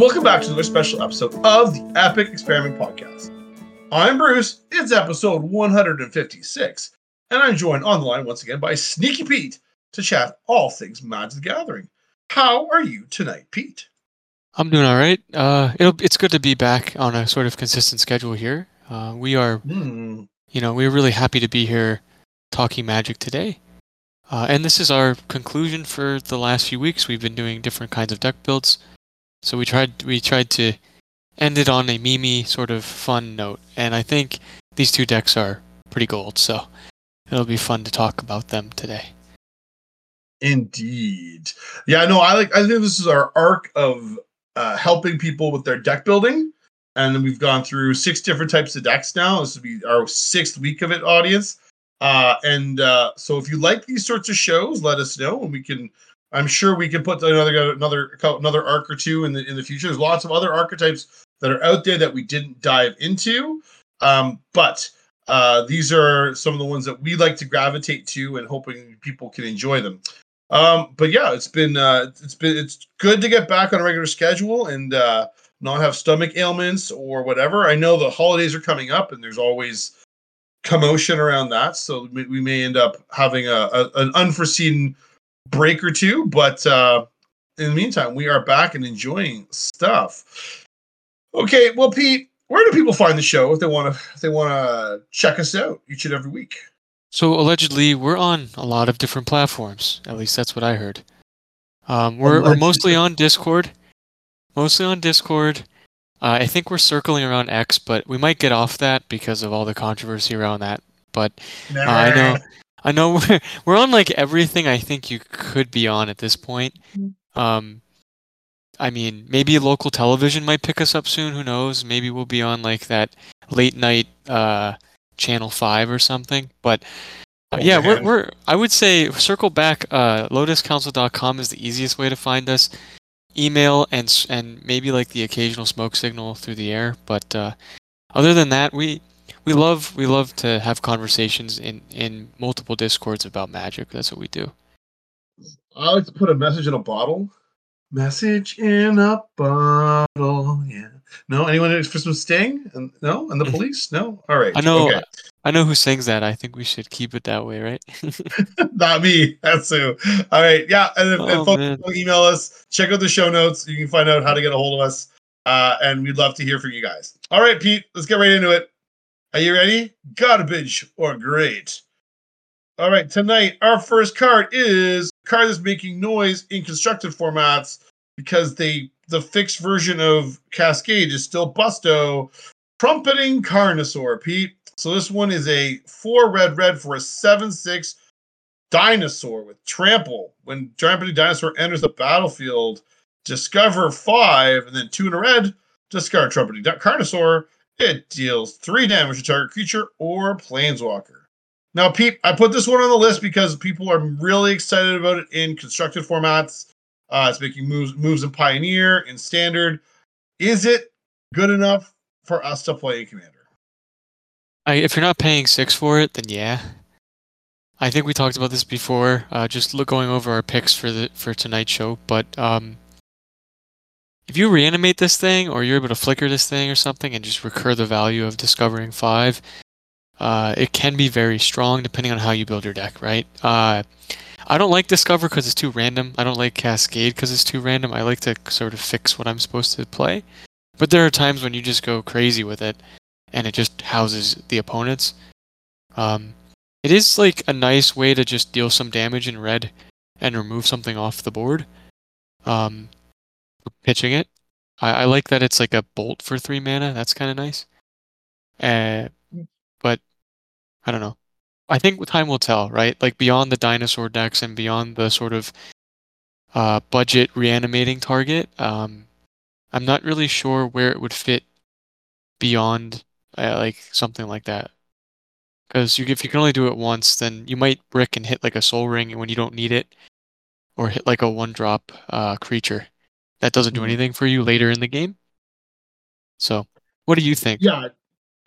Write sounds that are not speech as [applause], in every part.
and welcome back to another special episode of the Epic Experiment Podcast. I'm Bruce, it's episode 156, and I'm joined on the line once again by Sneaky Pete to chat all things Magic the Gathering. How are you tonight, Pete? I'm doing all right. Uh, it'll, it's good to be back on a sort of consistent schedule here. Uh, we are, Hmm. you know, we're really happy to be here talking Magic today. Uh, and this is our conclusion for the last few weeks. We've been doing different kinds of deck builds, so we tried we tried to end it on a Mimi sort of fun note. And I think these two decks are pretty gold, so it'll be fun to talk about them today. Indeed. Yeah, no, I like I think this is our arc of uh helping people with their deck building. And then we've gone through six different types of decks now. This will be our sixth week of it, audience. Uh and uh so if you like these sorts of shows, let us know and we can I'm sure we can put another another another arc or two in the in the future. There's lots of other archetypes that are out there that we didn't dive into. Um, but uh, these are some of the ones that we like to gravitate to and hoping people can enjoy them. Um, but yeah, it's been uh, it's been it's good to get back on a regular schedule and uh, not have stomach ailments or whatever. I know the holidays are coming up and there's always commotion around that, so we may end up having a, a an unforeseen break or two. But uh, in the meantime, we are back and enjoying stuff. Okay, well, Pete, where do people find the show if they want to if they want to check us out each and every week? So allegedly, we're on a lot of different platforms. At least that's what I heard. Um, we're, we're mostly on Discord. Mostly on Discord. Uh, I think we're circling around X, but we might get off that because of all the controversy around that. But uh, I know, I know [laughs] we're, we're on like everything I think you could be on at this point. Um, I mean, maybe local television might pick us up soon. Who knows? Maybe we'll be on like that late night uh, channel five or something. But uh, Oh, yeah, we're, we're I would say circle back. Uh, lotuscouncil.com is the easiest way to find us. Email and and maybe like the occasional smoke signal through the air. But uh, other than that, we we love we love to have conversations in in multiple discords about magic. That's what we do. I like to put a message in a bottle. Message in a bottle. Yeah. No, anyone for some Sting? And no, and the police? No. All right. I know Okay. I know who sings that. I think we should keep it that way, right? [laughs] [laughs] Not me. That's who. All right. Yeah. And if, Oh, folks email us, check out the show notes. You can find out how to get a hold of us. Uh, and we'd love to hear from you guys. All right, Pete, let's get right into it. Are you ready? Garbage or great? All right, tonight our first card is a card that's making noise in constructed formats because they the fixed version of Cascade is still Busto, trumpeting Carnosaur, Pete. So this one is a four red red for a seven six dinosaur with trample. When trumpeting dinosaur enters the battlefield, discover five, and then two in a red, discard trumpeting Carnosaur. It deals three damage to target creature or planeswalker. Now, Pete, I put this one on the list because people are really excited about it in constructed formats. Uh, it's making moves moves in Pioneer in Standard. Is it good enough for us to play in Commander? I, if you're not paying six for it, then yeah. I think we talked about this before. Uh, just look going over our picks for the for tonight's show. But um, if you reanimate this thing, or you're able to flicker this thing or something, and just recur the value of discovering five, uh, it can be very strong depending on how you build your deck. Right? Uh, I don't like discover because it's too random. I don't like cascade because it's too random. I like to sort of fix what I'm supposed to play. But there are times when you just go crazy with it and it just houses the opponents. Um, it is like a nice way to just deal some damage in red and remove something off the board. Um, for pitching it, I, I like that it's like a bolt for three mana. That's kind of nice. Uh, but I don't know. I think time will tell, right? Like beyond the dinosaur decks and beyond the sort of uh, budget reanimating target, um, I'm not really sure where it would fit beyond uh, like something like that. Because you, if you can only do it once, then you might brick and hit like a Sol Ring when you don't need it, or hit like a one drop uh, creature that doesn't do Mhm. anything for you later in the game. So, what do you think? Yeah.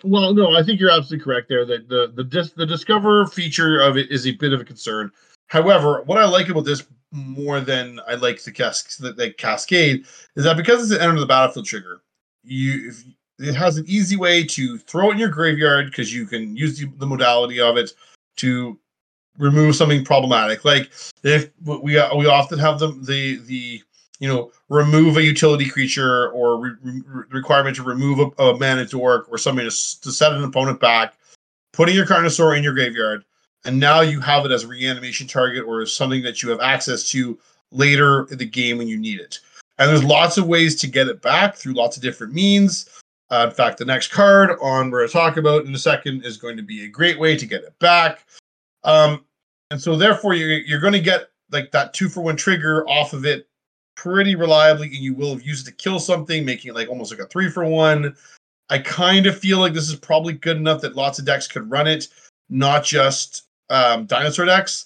Well, no, I think you're absolutely correct there. That the the dis- the discover feature of it is a bit of a concern. However, what I like about this more than I like the, cas- the, the Cascade is that because it's an enter the battlefield trigger, you if, it has an easy way to throw it in your graveyard because you can use the, the modality of it to remove something problematic. Like if we we often have the the the you know remove a utility creature or re- re- requirement to remove a, a mana dork or something to, to set an opponent back, putting your Carnosaur in your graveyard, and now you have it as a reanimation target or something that you have access to later in the game when you need it. And there's lots of ways to get it back through lots of different means. Uh, in fact, the next card on where to talk about in a second is going to be a great way to get it back. Um, and so therefore you're, you're going to get like that two for one trigger off of it pretty reliably, and you will have used it to kill something, making it like almost like a three for one. I kind of feel like this is probably good enough that lots of decks could run it, not just um, dinosaur decks.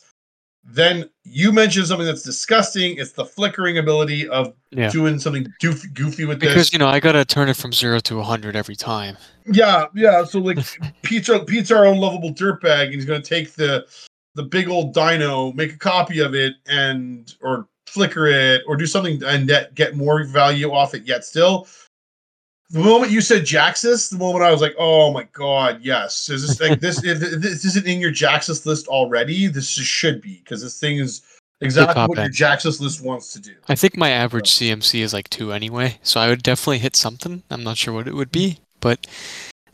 Then you mentioned something that's disgusting. It's the flickering ability of Yeah. doing something goofy, goofy with Because this. Because you know I gotta turn it from zero to hundred every time. Yeah, yeah. So like [laughs] Pete's our, Pete's our own lovable dirtbag, and he's gonna take the the big old dino, make a copy of it, and or flicker it, or do something and that get more value off it. Yet still, the moment you said Jaxus, the moment I was like, oh my god, yes. Is this like this? If this isn't in your Jaxus list already, this should be because this thing is exactly what your. Jaxus list wants to do. I think my average CMC is like two anyway, so I would definitely hit something. I'm not sure what it would be, but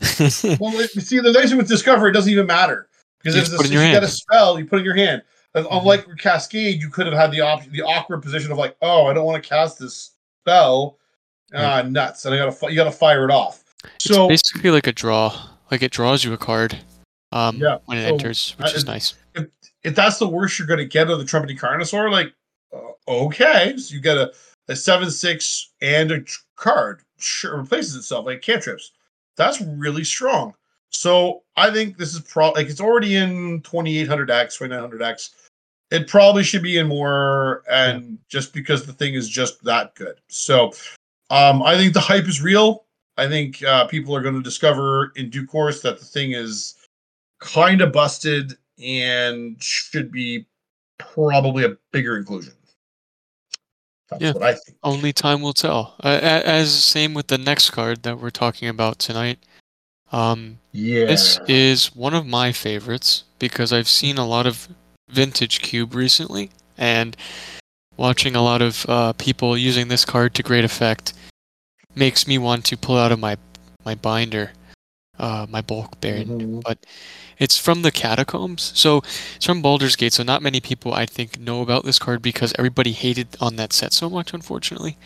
[laughs] Well, see, the nice thing with Discover, it doesn't even matter because You if, just this, put it in if your you get a spell, you put it in your hand. And Mhm. Unlike with Cascade, you could have had the option, the awkward position of like, oh, I don't want to cast this spell. Ah, nuts! And I gotta, you gotta fire it off. So it's basically like a draw. Like it draws you a card um, Yeah, when it so, enters, which uh, is nice. if that's the worst you're gonna get of the Trumpeting Carnosaur, like, uh, okay, so you get a, a seven six and a tr- card, sure, replaces itself like cantrips. That's really strong. So I think this is probably like it's already in 2800x, 2900x. It probably should be in more, and just because the thing is just that good. So um, I think the hype is real. I think uh, people are going to discover in due course that the thing is kind of busted and should be probably a bigger inclusion. That's Yeah. what I think. Only time will tell. Uh, as same with the next card that we're talking about tonight. Um, Yeah. This is one of my favorites because I've seen a lot of vintage cube recently, and watching a lot of uh, people using this card to great effect makes me want to pull out of my my binder, uh, my bulk bearing. Mhm. It's from the catacombs, so it's from Baldur's Gate. So not many people I think know about this card because everybody hated on that set so much, unfortunately.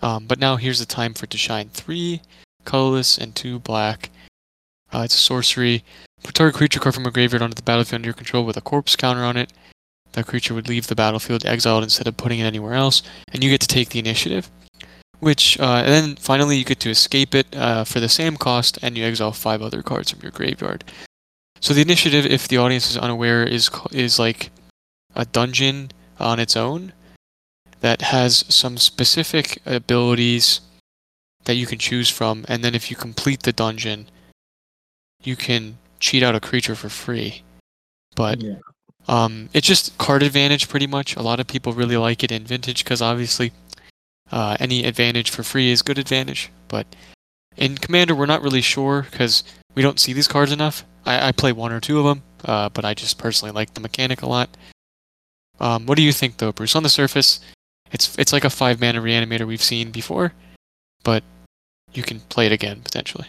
Um, but now here's the time for it to shine: three colorless and two black. Uh, it's a sorcery. Put target creature card from a graveyard onto the battlefield under your control with a corpse counter on it. That creature would leave the battlefield exiled instead of putting it anywhere else, and you get to take the initiative. Which, uh, and then finally you get to escape it uh, for the same cost, and you exile five other cards from your graveyard. So the initiative, if the audience is unaware, is is like a dungeon on its own that has some specific abilities that you can choose from, and then if you complete the dungeon, you can cheat out a creature for free. But Yeah. um, it's just card advantage pretty much. A lot of people really like it in vintage because obviously uh, any advantage for free is good advantage. But in Commander, we're not really sure because we don't see these cards enough. I, I play one or two of them, uh, but I just personally like the mechanic a lot. Um, what do you think though, Bruce? On the surface, it's it's like a five mana reanimator we've seen before, but you can play it again potentially.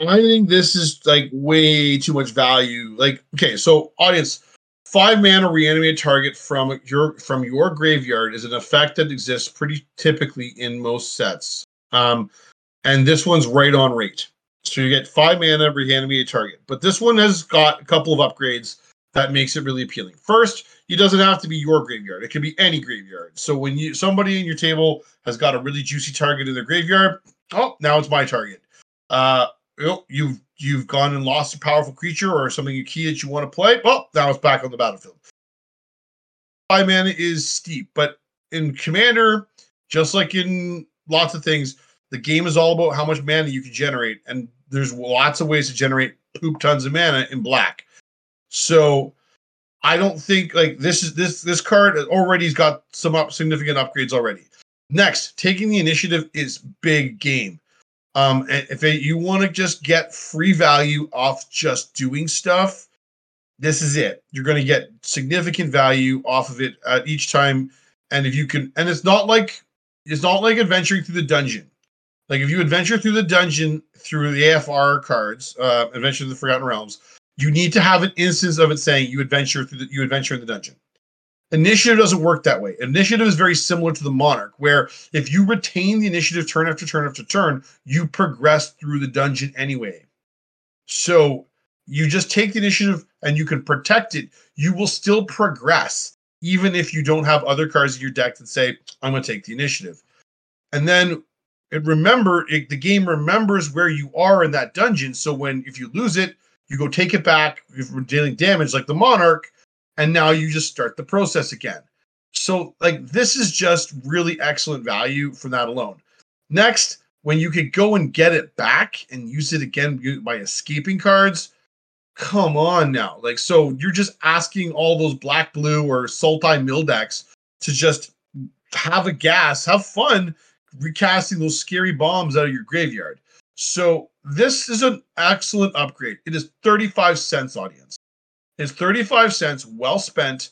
I think this is like way too much value. Like, okay, so audience, five mana reanimate target from your from your graveyard is an effect that exists pretty typically in most sets. Um, and this one's right on rate. So you get five mana reanimate target, but this one has got a couple of upgrades that makes it really appealing. First, it doesn't have to be your graveyard; it can be any graveyard. So when you somebody in your table has got a really juicy target in their graveyard, oh, now it's my target. Uh, you know, you've you've gone and lost a powerful creature or something key that you want to play. Well, now it's back on the battlefield. Five mana is steep, but in Commander, just like in lots of things, the game is all about how much mana you can generate, and there's lots of ways to generate poop tons of mana in black. So, I don't think like this is this this card already's got some up significant upgrades already. Next, taking the initiative is big game. Um, if it, you want to just get free value off just doing stuff, this is it. You're going to get significant value off of it at each time. And if you can, and it's not like it's not like adventuring through the dungeon. Like if you adventure through the dungeon through the AFR cards, uh, Adventure of the Forgotten Realms, you need to have an instance of it saying you adventure through the, you adventure in the dungeon. Initiative doesn't work that way. Initiative is very similar to the Monarch, where if you retain the initiative turn after turn after turn, you progress through the dungeon anyway. So you just take the initiative and you can protect it. You will still progress, even if you don't have other cards in your deck that say, I'm going to take the initiative. And then it remember it, the game remembers where you are in that dungeon. So when if you lose it, you go take it back if we're dealing damage like the monarch, and now you just start the process again. So like this is just really excellent value for that alone. Next, when you could go and get it back and use it again by escaping cards, come on now. Like so you're just asking all those black blue or sultai mill decks to just have a gas, have fun recasting those scary bombs out of your graveyard. So this is an excellent upgrade. It is 35 cents audience. It's 35 cents well spent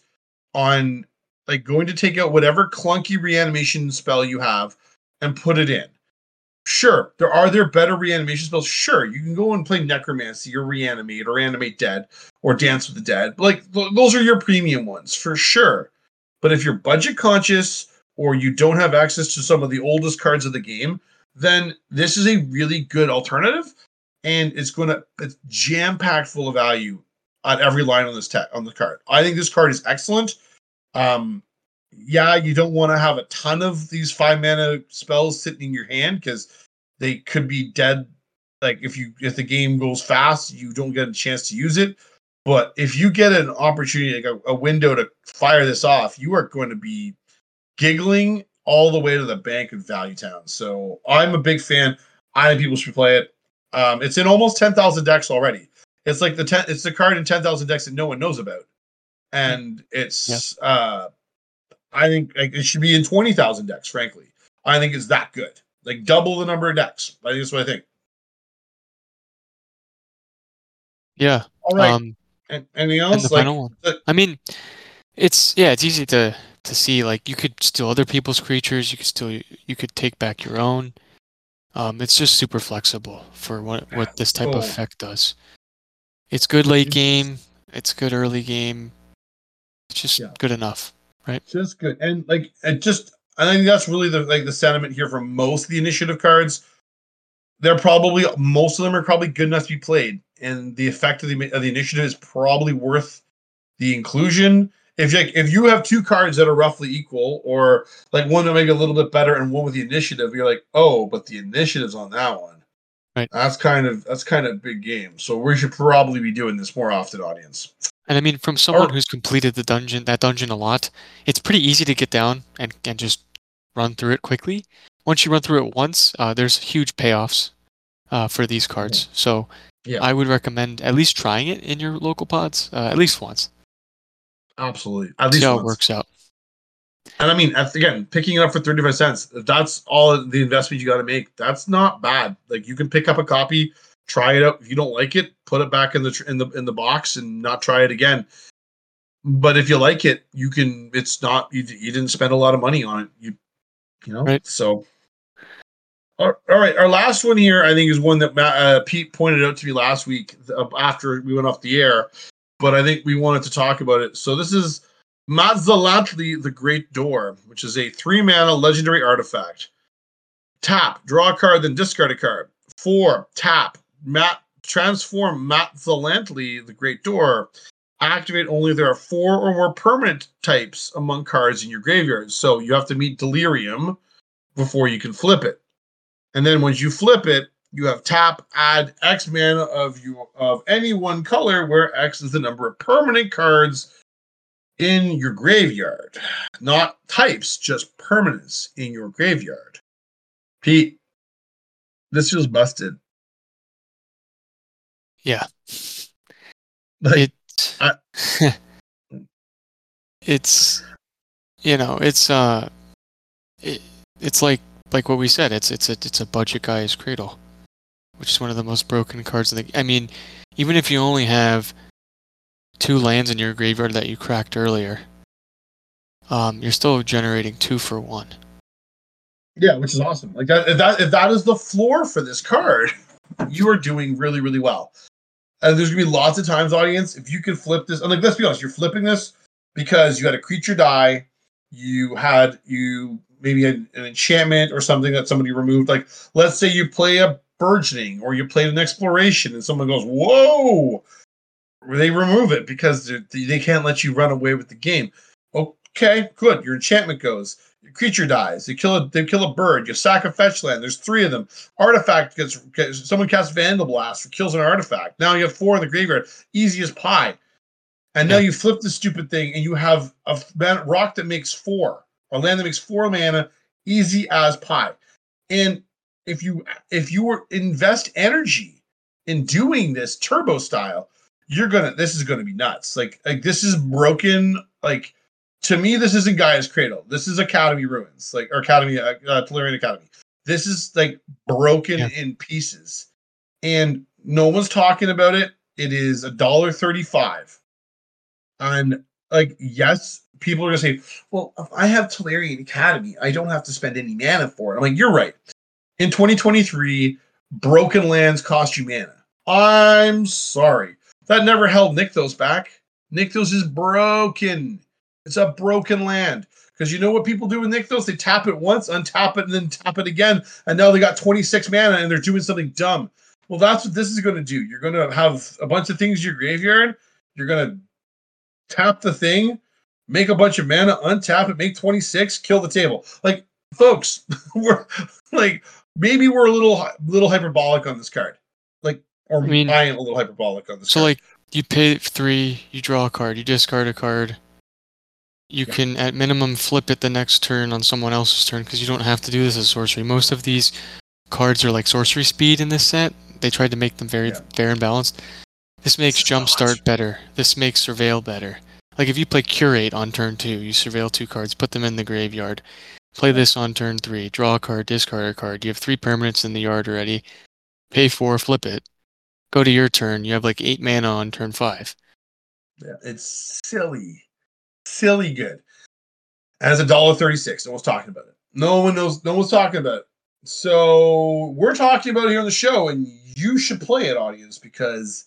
on like going to take out whatever clunky reanimation spell you have and put it in. Sure, there are there better reanimation spells. Sure, you can go and play necromancy or reanimate or animate dead or dance with the dead. Like those are your premium ones for sure. But if you're budget conscious or you don't have access to some of the oldest cards of the game, then this is a really good alternative, and it's going to it's jam packed full of value on every line on this te- on the card. I think this card is excellent. Um, yeah, you don't want to have a ton of these five mana spells sitting in your hand because they could be dead. Like if you if the game goes fast, you don't get a chance to use it. But if you get an opportunity, like a, a window to fire this off, you are going to be giggling all the way to the bank of Value Town. So I'm a big fan. I think people should play it. Um, it's in almost ten thousand decks already. It's like the ten. It's the card in ten thousand decks that no one knows about, and it's. Yeah. Uh, I think like, it should be in twenty thousand decks. Frankly, I think it's that good. Like double the number of decks. I think that's what I think. Yeah. All right. Um, and, anything else? the like, final one. The, I mean, it's yeah, it's easy to to see like you could steal other people's creatures, you could still you could take back your own. Um, it's just super flexible for what what this type of effect does. It's good late game. It's good early game. It's just yeah. good enough, right? Just good, and like it just I think that's really the like the sentiment here for most of the initiative cards. They're probably most of them are probably good enough to be played, and the effect of the of the initiative is probably worth the inclusion if you, if you have two cards that are roughly equal, or like one that maybe a little bit better and one with the initiative, you're like, oh, but the initiative's on that one. Right. That's kind of that's kind of big game. So we should probably be doing this more often, audience. And I mean, from someone or, who's completed the dungeon, that dungeon a lot, it's pretty easy to get down and and just run through it quickly. Once you run through it once, uh, there's huge payoffs uh, for these cards. So yeah. I would recommend at least trying it in your local pods uh, at least once. Absolutely. At least see how it works out. And I mean, again, picking it up for 35 cents, if that's all the investment you got to make, that's not bad. Like you can pick up a copy, try it out. If you don't like it, put it back in the in the in the box and not try it again. But if you like it, you can. It's not you. You didn't spend a lot of money on it. You, you know. Right. So. All right, our last one here, I think, is one that uh, Pete pointed out to me last week after we went off the air, but I think we wanted to talk about it. So this is Matzalantli, the Great Door, which is a three mana legendary artifact. Tap, draw a card, then discard a card. Four, tap, mat, transform Matzalantli, the Great Door. Activate only there are four or more permanent types among cards in your graveyard. So you have to meet Delirium before you can flip it. And then once you flip it, you have tap, add X mana of you of any one color, where X is the number of permanent cards in your graveyard. Not types, just permanents in your graveyard. Pete, this feels busted. Yeah. Like, I, [laughs] it's you know it's uh it, it's like like what we said it's it's a it's a budget guy's cradle which is one of the most broken cards in the i mean even if you only have two lands in your graveyard that you cracked earlier um you're still generating two for one Yeah, which is awesome. Like that if that if that is the floor for this card, [laughs] you are doing really, really well. And there's gonna be lots of times, audience, if you can flip this, and like let's be honest, you're flipping this because you had a creature die, you had you maybe an, an enchantment or something that somebody removed. Like let's say you play a burgeoning or you played an exploration and someone goes, Whoa, they remove it because they they can't let you run away with the game. Okay, good. Your enchantment goes. Your creature dies. They kill a they kill a bird. You sack a fetch land. There's three of them. Artifact gets, someone casts Vandalblast or kills an artifact. Now you have four in the graveyard. Easy as pie. And now Yeah. you flip the stupid thing and you have a rock that makes four, or land that makes four mana, easy as pie. And if you if you were invest energy in doing this turbo style, you're gonna this is gonna be nuts. Like like this is broken. Like to me, this isn't Gaea's Cradle. This is Academy Ruins, like or Academy uh, uh, Tolarian Academy. This is like broken Yeah. in pieces, and no one's talking about it. It is a dollar thirty-five, and like yes, people are gonna say, "Well, if I have Tolarian Academy, I don't have to spend any mana for it." I'm like, "You're right." In 2023, broken lands cost you mana. I'm sorry. That never held Nykthos back. Nykthos is broken. It's a broken land. Because you know what people do with Nykthos? They tap it once, untap it, and then tap it again. And now they got 26 mana and they're doing something dumb. Well, that's what this is going to do. You're going to have a bunch of things in your graveyard. You're going to tap the thing, make a bunch of mana, untap it, make 26, kill the table. Like, folks, [laughs] we're like, maybe we're a little little hyperbolic on this card. Or I mean- I am a little hyperbolic on this so card. like you pay three you draw a card you discard a card. You Yeah. can at minimum flip it the next turn on someone else's turn because you don't have to do this as sorcery. Most of these cards are like sorcery speed in this set. They tried to make them very Yeah. fair and balanced. This makes jumpstart better. This makes surveil better. Like if you play curate on turn two you surveil two cards put them in the graveyard. Play this on turn three draw a card discard a card. You have three permanents in the yard already. Pay four flip it go to your turn you have like eight mana on turn five Yeah, it's silly, silly good. As a dollar thirty-six. No one's talking about it. No one knows. No one's talking about it. So we're talking about it here on the show, and you should play it, audience, because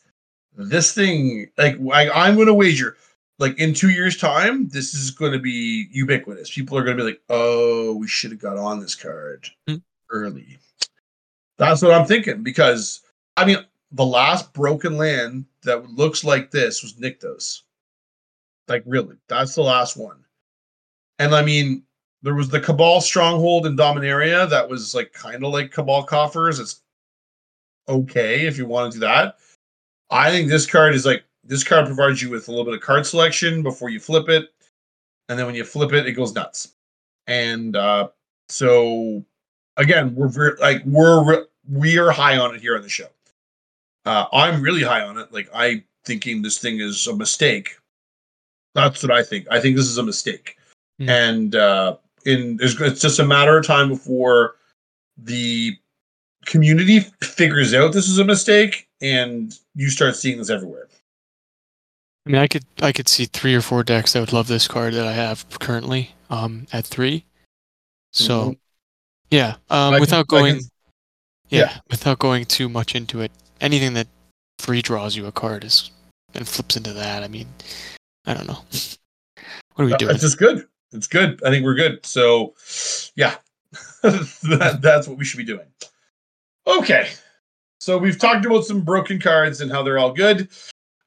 this thing, like, I, I'm going to wager, like in two years' time, this is going to be ubiquitous. People are going to be like, "Oh, we should have got on this card Hmm. early." That's what I'm thinking because I mean, the last broken land that looks like this was Nykthos. Like really, that's the last one. And I mean, there was the Cabal stronghold in Dominaria that was like kind of like Cabal coffers. It's okay if you want to do that. I think this card is like this card provides you with a little bit of card selection before you flip it, and then when you flip it, it goes nuts. And uh, so again, we're very, like we're we are high on it here on the show. Uh, I'm really high on it. Like I thinking this thing is a mistake. That's what I think. I think this is a mistake, Hmm. and uh, in it's, it's just a matter of time before the community figures out this is a mistake, and you start seeing this everywhere. I mean, I could I could see three or four decks that would love this card that I have currently um, at three. So, Mhm. yeah, um, I can- without going, can- yeah, yeah. without going too much into it, anything that free draws you a card is and flips into that. I mean, I don't know. [laughs] What are we doing? It's just good. It's good. I think we're good. So, yeah, [laughs] that, that's what we should be doing. Okay. So we've talked about some broken cards and how they're all good.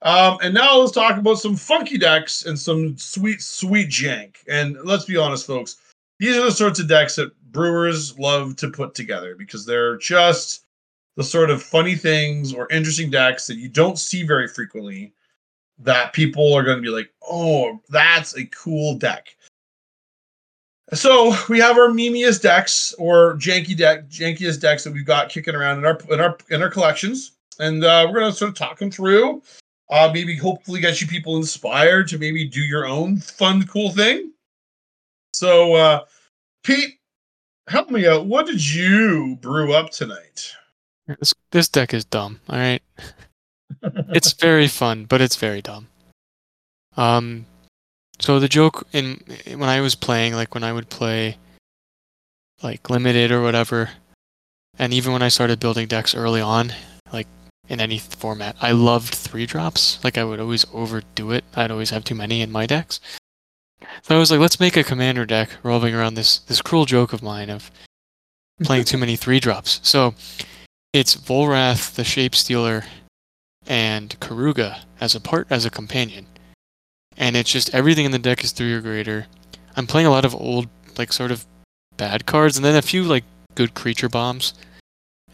Um, and now let's talk about some funky decks and some sweet, sweet jank. And let's be honest, folks, these are the sorts of decks that brewers love to put together because they're just the sort of funny things or interesting decks that you don't see very frequently that people are going to be like, oh, that's a cool deck. So we have our memeiest decks or janky deck, jankiest decks that we've got kicking around in our in our in our collections, and uh, we're going to sort of talk them through Uh, maybe hopefully get you people inspired to maybe do your own fun, cool thing. So, uh, Pete, help me out. What did you brew up tonight? This, this deck is dumb. All right, [laughs] it's very fun, but it's very dumb. Um, so the joke in when I was playing, like when I would play, like limited or whatever, and even when I started building decks early on, like in any format, I loved three drops. Like I would always overdo it. I'd always have too many in my decks. So I was like, let's make a commander deck revolving around this this cruel joke of mine of [laughs] playing too many three drops. So it's Volrath, the Shape Stealer, and Keruga as a part as a companion. And it's just everything in the deck is three or greater. I'm playing a lot of old, like sort of bad cards, and then a few like good creature bombs,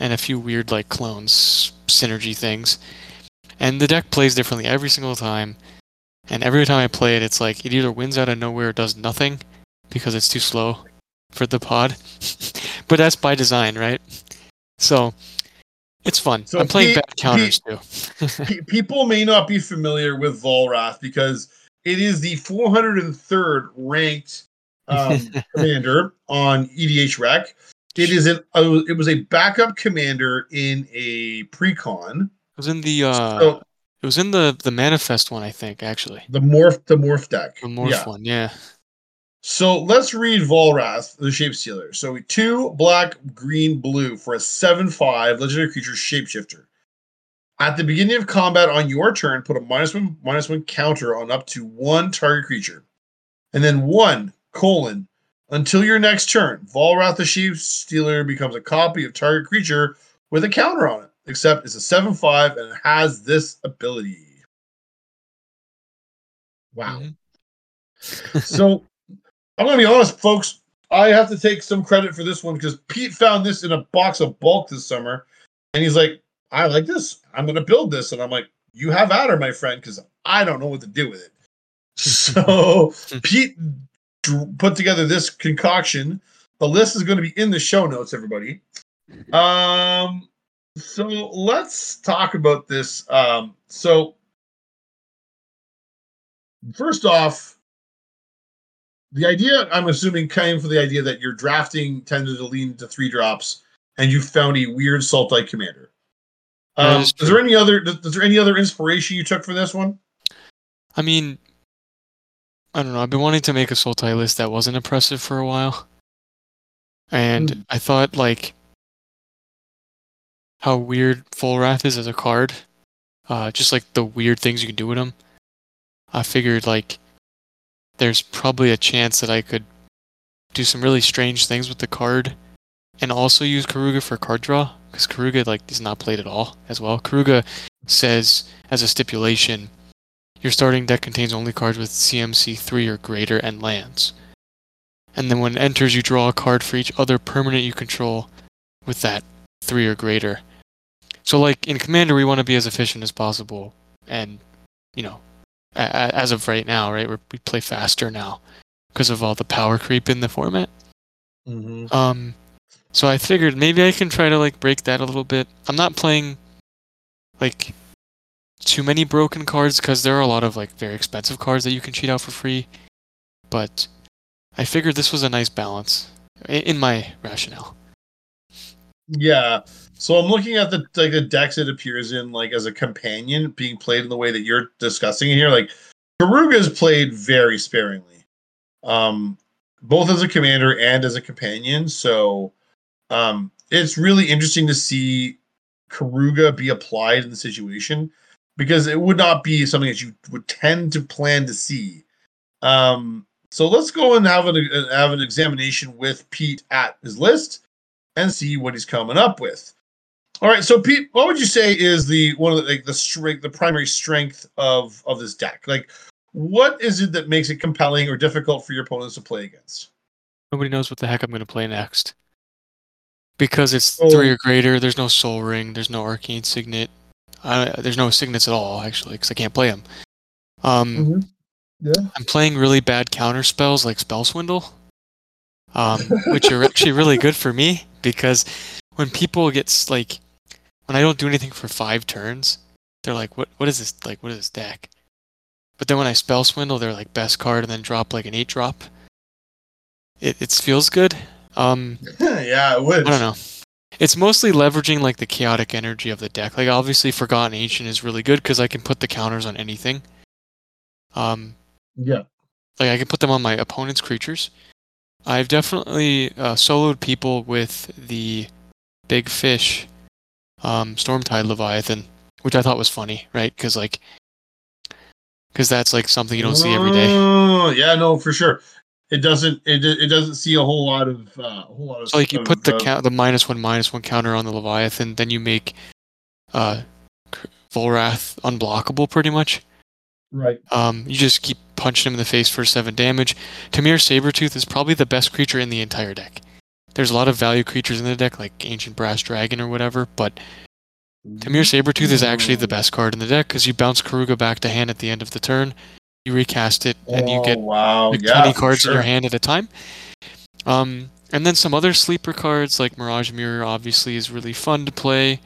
and a few weird like clones synergy things. And the deck plays differently every single time. And every time I play it, it's like it either wins out of nowhere or does nothing because it's too slow for the pod. [laughs] but that's by design, right? So it's fun. So I'm playing Pete- bad counters too. [laughs] Pe- people may not be familiar with Volrath because it is the 403rd ranked um, [laughs] commander on EDHREC. It is an uh, it was a backup commander in a precon. It was in the uh, So it was in the the manifest one, I think, actually. the morph the morph deck. The morph Yeah. one, yeah. So let's read Volrath, the Shape Stealer. So two black, green, blue for a 7-5 legendary creature shapeshifter. At the beginning of combat on your turn, put a minus one minus one counter on up to one target creature. And then one colon until your next turn. Volrath the Shape Stealer becomes a copy of target creature with a counter on it, except it's a 7-5 and it has this ability. Wow. Mhm. so [laughs] I'm gonna be honest, folks. I have to take some credit for this one because Pete found this in a box of bulk this summer, and he's like, "I like this. I'm gonna build this." And I'm like, "You have at her, my friend, because I don't know what to do with it." [laughs] So Pete dr- put together this concoction. The list is going to be in the show notes, everybody. Um, so let's talk about this. Um, so first off, the idea I'm assuming came from the idea that your drafting tended to lean to three drops, and you found a weird Sultai commander. That Um, is there any other? Is there any other inspiration you took for this one? I mean, I don't know. I've been wanting to make a Sultai list that wasn't oppressive for a while, and Hmm. I thought like how weird Volrath is as a card, uh, just like the weird things you can do with him. I figured like there's probably a chance that I could do some really strange things with the card, and also use Keruga for card draw because Keruga like is not played at all as well. Keruga says as a stipulation your starting deck contains only cards with CMC 3 or greater and lands. And then when it enters, you draw a card for each other permanent you control with that 3 or greater. So, like in Commander, we want to be as efficient as possible. And, you know, as of right now, right, we're, we play faster now because of all the power creep in the format. Mm-hmm. Um, so I figured maybe I can try to like break that a little bit. I'm not playing like too many broken cards because there are a lot of like very expensive cards that you can cheat out for free. But I figured this was a nice balance in my rationale. Yeah. So I'm looking at the like the decks it appears in like as a companion being played in the way that you're discussing here. Like Keruga is played very sparingly. Um both as a commander and as a companion. So um it's really interesting to see Keruga be applied in the situation because it would not be something that you would tend to plan to see. Um so let's go and have an have an examination with Pete at his list and see what he's coming up with. All right, so Pete, what would you say is the one of the like the strength, the primary strength of of this deck? Like, what is it that makes it compelling or difficult for your opponents to play against? Nobody knows what the heck I'm going to play next. Because it's Oh. three or greater, there's no Sol Ring, there's no Arcane Signet. I, there's no Signets at all, actually, because I can't play them. Um, Yeah. I'm playing really bad counter spells like Spell Swindle, um, which are actually really good for me because when people get like, when I don't do anything for five turns, they're like, what what is this like? What is this deck? But then when I spell swindle, they're like best card, and then drop like an eight drop. It it feels good. Um, [laughs] yeah, it would. I don't know. It's mostly leveraging like the chaotic energy of the deck. Like obviously, Forgotten Ancient is really good because I can put the counters on anything. Um, Yeah. like I can put them on my opponent's creatures. I've definitely uh, soloed people with the big fish, um, Stormtide Leviathan, which I thought was funny, right? Because like, because that's like something you don't see every day. Oh, yeah, no, for sure. It doesn't. It it doesn't see a whole lot of uh, a whole lot of. So like you of, put the uh, count, the minus one minus one counter on the Leviathan, then you make uh, Volrath unblockable pretty much. right. Um, you just keep punching him in the face for seven damage. Temur Sabertooth is probably the best creature in the entire deck. There's a lot of value creatures in the deck, like Ancient Brass Dragon or whatever, but Temur Sabertooth is actually the best card in the deck because you bounce Keruga back to hand at the end of the turn, you recast it, and you Oh, get wow, like yeah, 20 for cards in your hand at a time. Um, and then some other sleeper cards like Mirage Mirror obviously is really fun to play.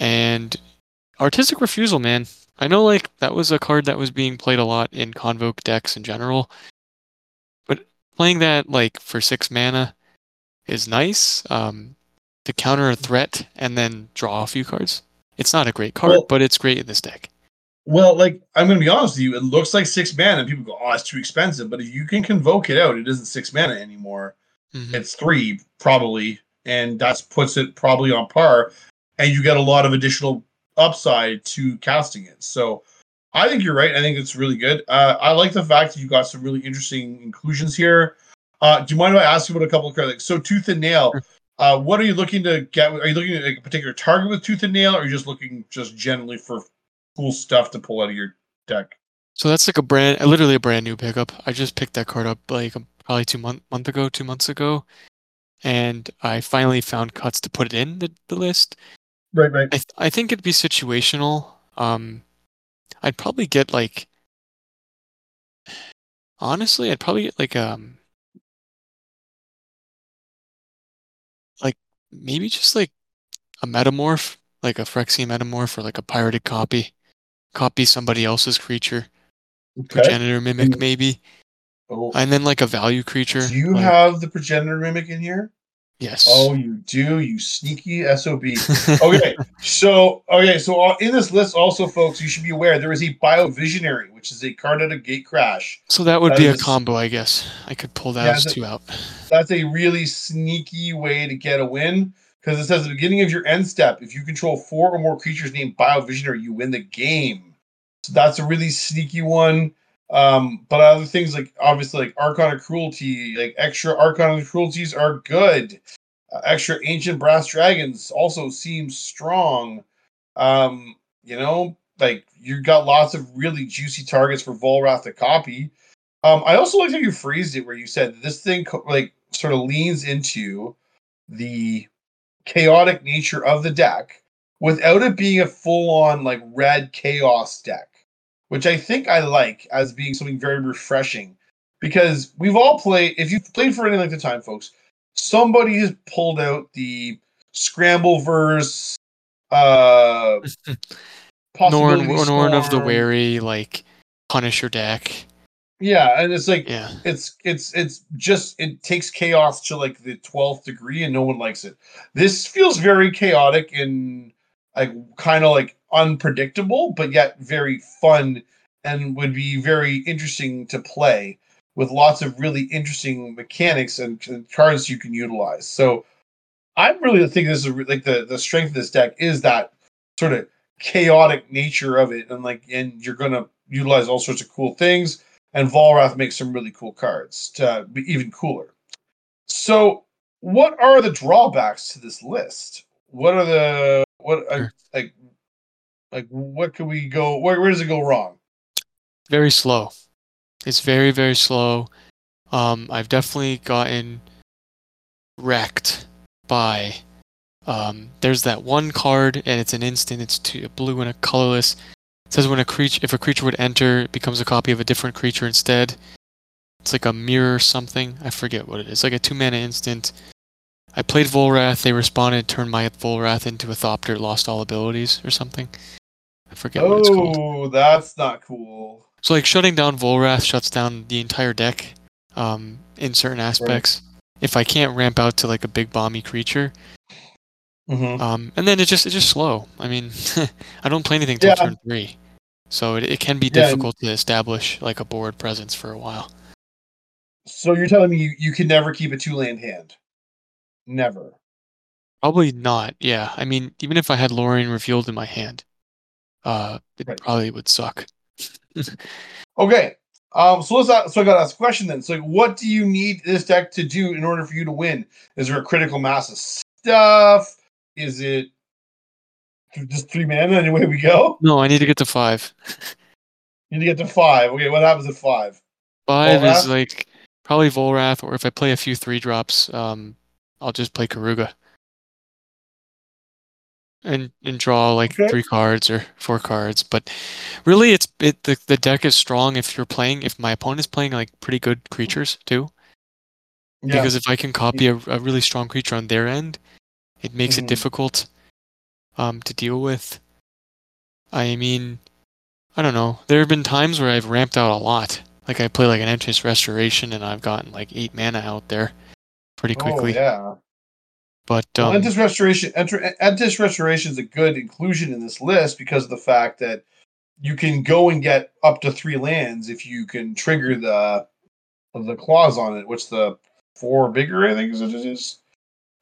And Artistic Refusal, man. I know like that was a card that was being played a lot in Convoke decks in general. But playing that like for six mana is nice. Um, to counter a threat and then draw a few cards. It's not a great card, Well- but it's great in this deck. Well, like I'm gonna be honest with you, it looks like six mana, and people go, "Oh, it's too expensive." But if you can convoke it out, it isn't six mana anymore. Mhm. It's three probably, and that puts it probably on par. And you get a lot of additional upside to casting it. So I think you're right. I think it's really good. Uh, I like the fact that you got some really interesting inclusions here. Uh, do you mind if I ask you about a couple of cards? So Tooth and Nail. Uh, what are you looking to get? Are you looking at a particular target with Tooth and Nail, or are you just looking just generally for cool stuff to pull out of your deck? So that's like a brand, literally a brand new pickup. I just picked that card up like um, probably two month month ago, two months ago, and I finally found cuts to put it in the, the list. Right, right. I th- I think it'd be situational. Um, I'd probably get like, honestly, I'd probably get like um, like maybe just like a metamorph, like a Phyrexian metamorph or like a pirated copy, copy somebody else's creature, Okay. progenitor mimic maybe. Oh, And then like a value creature. do you like- have the progenitor mimic in here? Yes. Oh, you do, you sneaky sob. [laughs] okay, so okay, so uh, in this list, also, folks, you should be aware there is a biovisionary, which is a card at a Gatecrash. so that would that be a combo, I guess. I could pull Yeah, those the- two out. That's a really sneaky way to get a win because it says at the beginning of your end step, if you control four or more creatures named biovisionary, you win the game. So that's a really sneaky one. Um, but other things like obviously like Archon of Cruelty, like extra Archon of Cruelties are good. Uh, extra Ancient Brass Dragons also seems strong. Um, you know, like you've got lots of really juicy targets for Volrath to copy. Um, I also like how you phrased it where you said this thing co- like sort of leans into the chaotic nature of the deck without it being a full-on like red chaos deck, which I think I like as being something very refreshing because we've all played. If you've played for any length of time, folks, somebody has pulled out the Scrambleverse. Uh, [laughs] Norn, Norin the Wary, like Punisher deck. Yeah, and it's like Yeah. it's it's it's just it takes chaos to like the 12th degree and no one likes it this feels very chaotic and like kind of like unpredictable but yet very fun and would be very interesting to play with lots of really interesting mechanics and, and cards you can utilize so I'm really think this is like the the strength of this deck is that sort of chaotic nature of it and like and you're gonna utilize all sorts of cool things and Volrath makes some really cool cards to be even cooler. So, what are the drawbacks to this list? What are the what uh, Sure. like like what could we go? Where, where does it go wrong? Very slow. It's very, very slow. Um, I've definitely gotten wrecked by. Um, there's that one card, and it's an instant. It's two, blue and a colorless. It says when a creature, if a creature would enter, it becomes a copy of a different creature instead. It's like a mirror something. I forget what it is. Like a two mana instant. I played Volrath. They responded, turned my Volrath into a Thopter, lost all abilities or something. I forget what it's called. Oh, that's not cool. So like shutting down Volrath shuts down the entire deck um, in certain aspects. If I can't ramp out to like a big bomby creature, Mm-hmm. um, and then it just it's just slow. I mean, [laughs] I don't play anything till Yeah. turn three, so it, it can be Yeah, difficult to establish like a board presence for a while. So you're telling me you, you can never keep a two land hand? Never. Probably not. Yeah, I mean, even if I had Lorien revealed in my hand, uh, it Right. probably would suck. [laughs] Okay. Um, so let's a- so I got to ask a question then. So what do you need this deck to do in order for you to win? Is there a critical mass of stuff? Is it just three mana and away we go? No, I need to get to five. You need to get to five. Okay, what happens at five? Five Volrath? is like probably Volrath, or if I play a few three drops, um, I'll just play Keruga. And and draw like Okay. three cards or four cards. But really it's it the, the deck is strong if you're playing if my opponent's playing like pretty good creatures too. Yeah. Because if I can copy a, a really strong creature on their end, it makes Mhm. it difficult um to deal with. I mean I don't know. There have been times where I've ramped out a lot. Like I play like an Entish Restoration and I've gotten like eight mana out there pretty quickly. Oh, yeah. But Well, um, Entish Restoration, Entish Restoration is a good inclusion in this list because of the fact that you can go and get up to three lands if you can trigger the the clause on it, which the four bigger, I think is it is.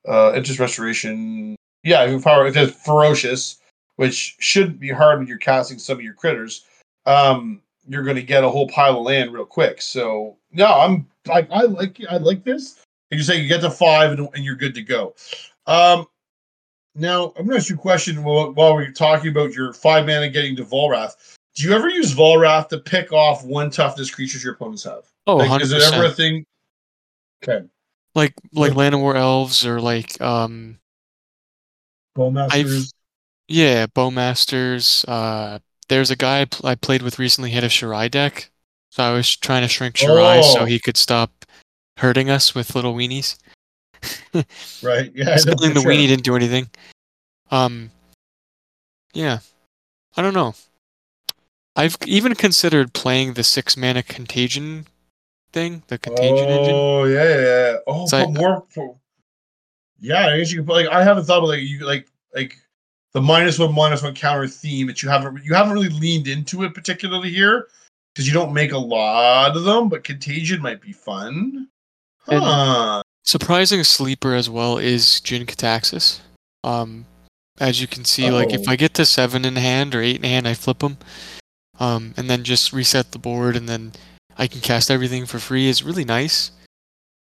Uh, Entish Restoration, yeah, if power it has ferocious, which shouldn't be hard when you're casting some of your critters. Um, you're going to get a whole pile of land real quick. So no, I'm I, I like I like this. And you say you get to five and, and you're good to go. Um, now I'm going to ask you a question while, while we're talking about your five mana getting to Volrath. Do you ever use Volrath to pick off one toughness creatures your opponents have? oh, Like, 100%. is it ever a thing? Okay. like like Llanowar Elves or like um Bowmasters. yeah, Bowmasters. Uh, there's a guy I, pl- I played with recently. Had a Shirai deck, so I was trying to shrink Shirai so Oh. he could stop hurting us with little weenies. [laughs] Right. Yeah. I for the sure. weenie didn't do anything. Um, yeah, I don't know. I've even considered playing the six mana contagion thing, the contagion engine. Oh yeah, yeah, yeah. Oh, So put more. For, yeah, I guess you put like I haven't thought of like you like like the minus one minus one counter theme that you haven't you haven't really leaned into it particularly here because you don't make a lot of them, but contagion might be fun. Huh. Surprising sleeper as well is Jin-Gitaxias. Um, as you can see, like if Oh. I get to seven in hand or eight in hand, I flip them, um, and then just reset the board, and then I can cast everything for free. is really nice.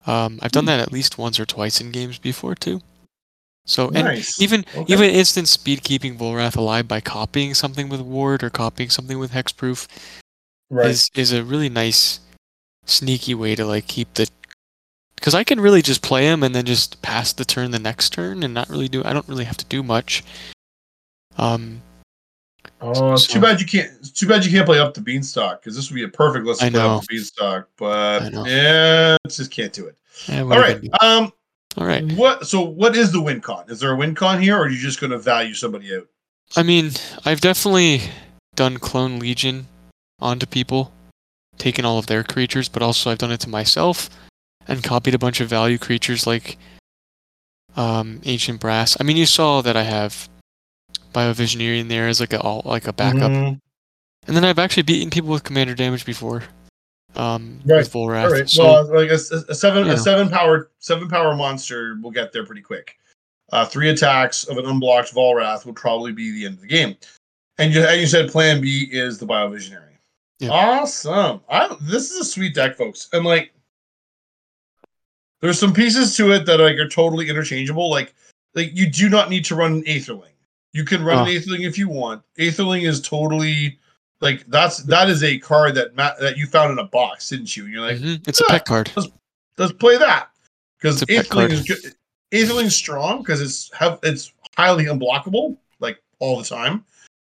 Um, I've done Hmm. that at least once or twice in games before too. So and nice. even Okay. even instant speed keeping Volrath alive by copying something with Ward or copying something with Hexproof right. is is a really nice sneaky way to like keep the because I can really just play him and then just pass the turn the next turn and not really do I don't really have to do much. Um, oh, it's so- too bad you can't. It's too bad you can't play up the beanstalk because this would be a perfect list to play up the beanstalk. But yeah, just can't do it. yeah, All what are you right. Um. all right. What? So, what is the win con? Is there a win con here, or are you just going to value somebody out? I mean, I've definitely done clone legion onto people, taken all of their creatures, but also I've done it to myself and copied a bunch of value creatures like um, ancient brass. I mean, you saw that I have biovisionary in there as like a all like a backup. Mhm. And then I've actually beaten people with commander damage before. Um, Right. with Volrath. All right. So well, like a, a seven, a know. seven power, seven power monster will get there pretty quick. Uh, three attacks of an unblocked Volrath would probably be the end of the game. And you, and you said Plan B is the biovisionary. Yeah. Awesome. I, this is a sweet deck, folks. And like, there's some pieces to it that like are totally interchangeable. Like, like you do not need to run an Aetherling. You can run Oh. an Aetherling if you want. Aetherling is totally like that's that is a card that Matt, that you found in a box, didn't you? And you're like, Mhm, it's a "Ah, pet card. let's play that because It's a pet Aetherling is good. Aetherling's strong because it's have it's highly unblockable like all the time.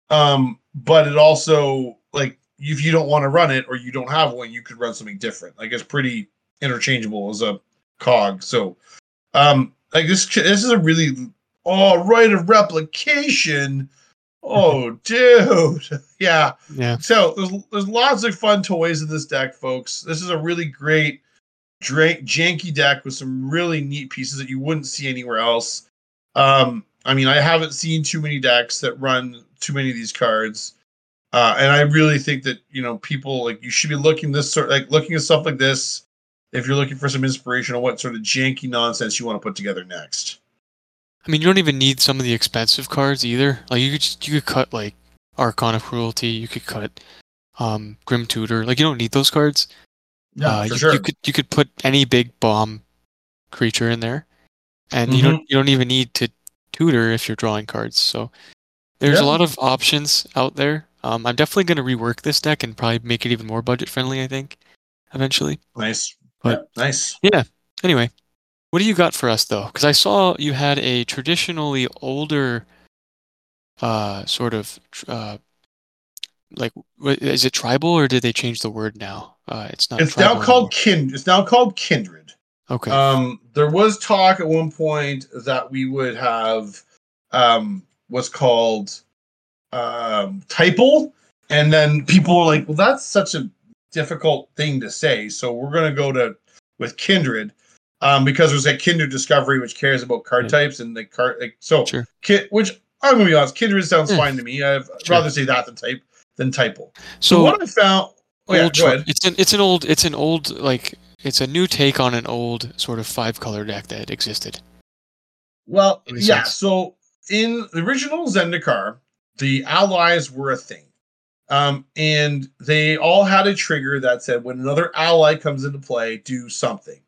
Um, but it also like if you don't want to run it or you don't have one, you could run something different. Like it's pretty interchangeable as a cog. So, um, like this this is a really oh Rite of Replication. Oh, [laughs] dude. [laughs] Yeah. Yeah. So there's there's lots of fun toys in this deck, folks. This is a really great, dra- janky deck with some really neat pieces that you wouldn't see anywhere else. Um, I mean, I haven't seen too many decks that run too many of these cards, uh, and I really think that you know people like you should be looking this sort like looking at stuff like this if you're looking for some inspiration on what sort of janky nonsense you want to put together next. I mean, you don't even need some of the expensive cards either. Like you could just, you could cut like Archon of Cruelty. You could cut um, Grim Tutor. Like you don't need those cards. Yeah, Uh, for you, sure. you could you could put any big bomb creature in there, and you Mm-hmm. don't you don't even need to tutor if you're drawing cards. So there's Yeah. a lot of options out there. Um, I'm definitely going to rework this deck and probably make it even more budget friendly. I think eventually. nice. But- yeah, nice. Yeah. Anyway, what do you got for us though? Because I saw you had a traditionally older, uh, sort of, uh, like, is it tribal or did they change the word now? Uh, it's not. It's now called anymore. kind. It's now called kindred. Okay. Um, there was talk at one point that we would have um, what's called um, typal, and then people were like, "Well, that's such a difficult thing to say," so we're going to go to with kindred um, because there's a kindred discovery which cares about card Yeah. types and the card like so. Sure. Ki- which I'm going to be honest, kindred sounds Yeah. fine to me. I'd Sure. rather say that than type than typal. So, so what I found. Oh, yeah, old go ahead. it's an it's an old it's an old like it's a new take on an old sort of five color deck that existed. Well, yeah. sense. So in the original Zendikar, the allies were a thing. Um, and they all had a trigger that said when another ally comes into play, do something.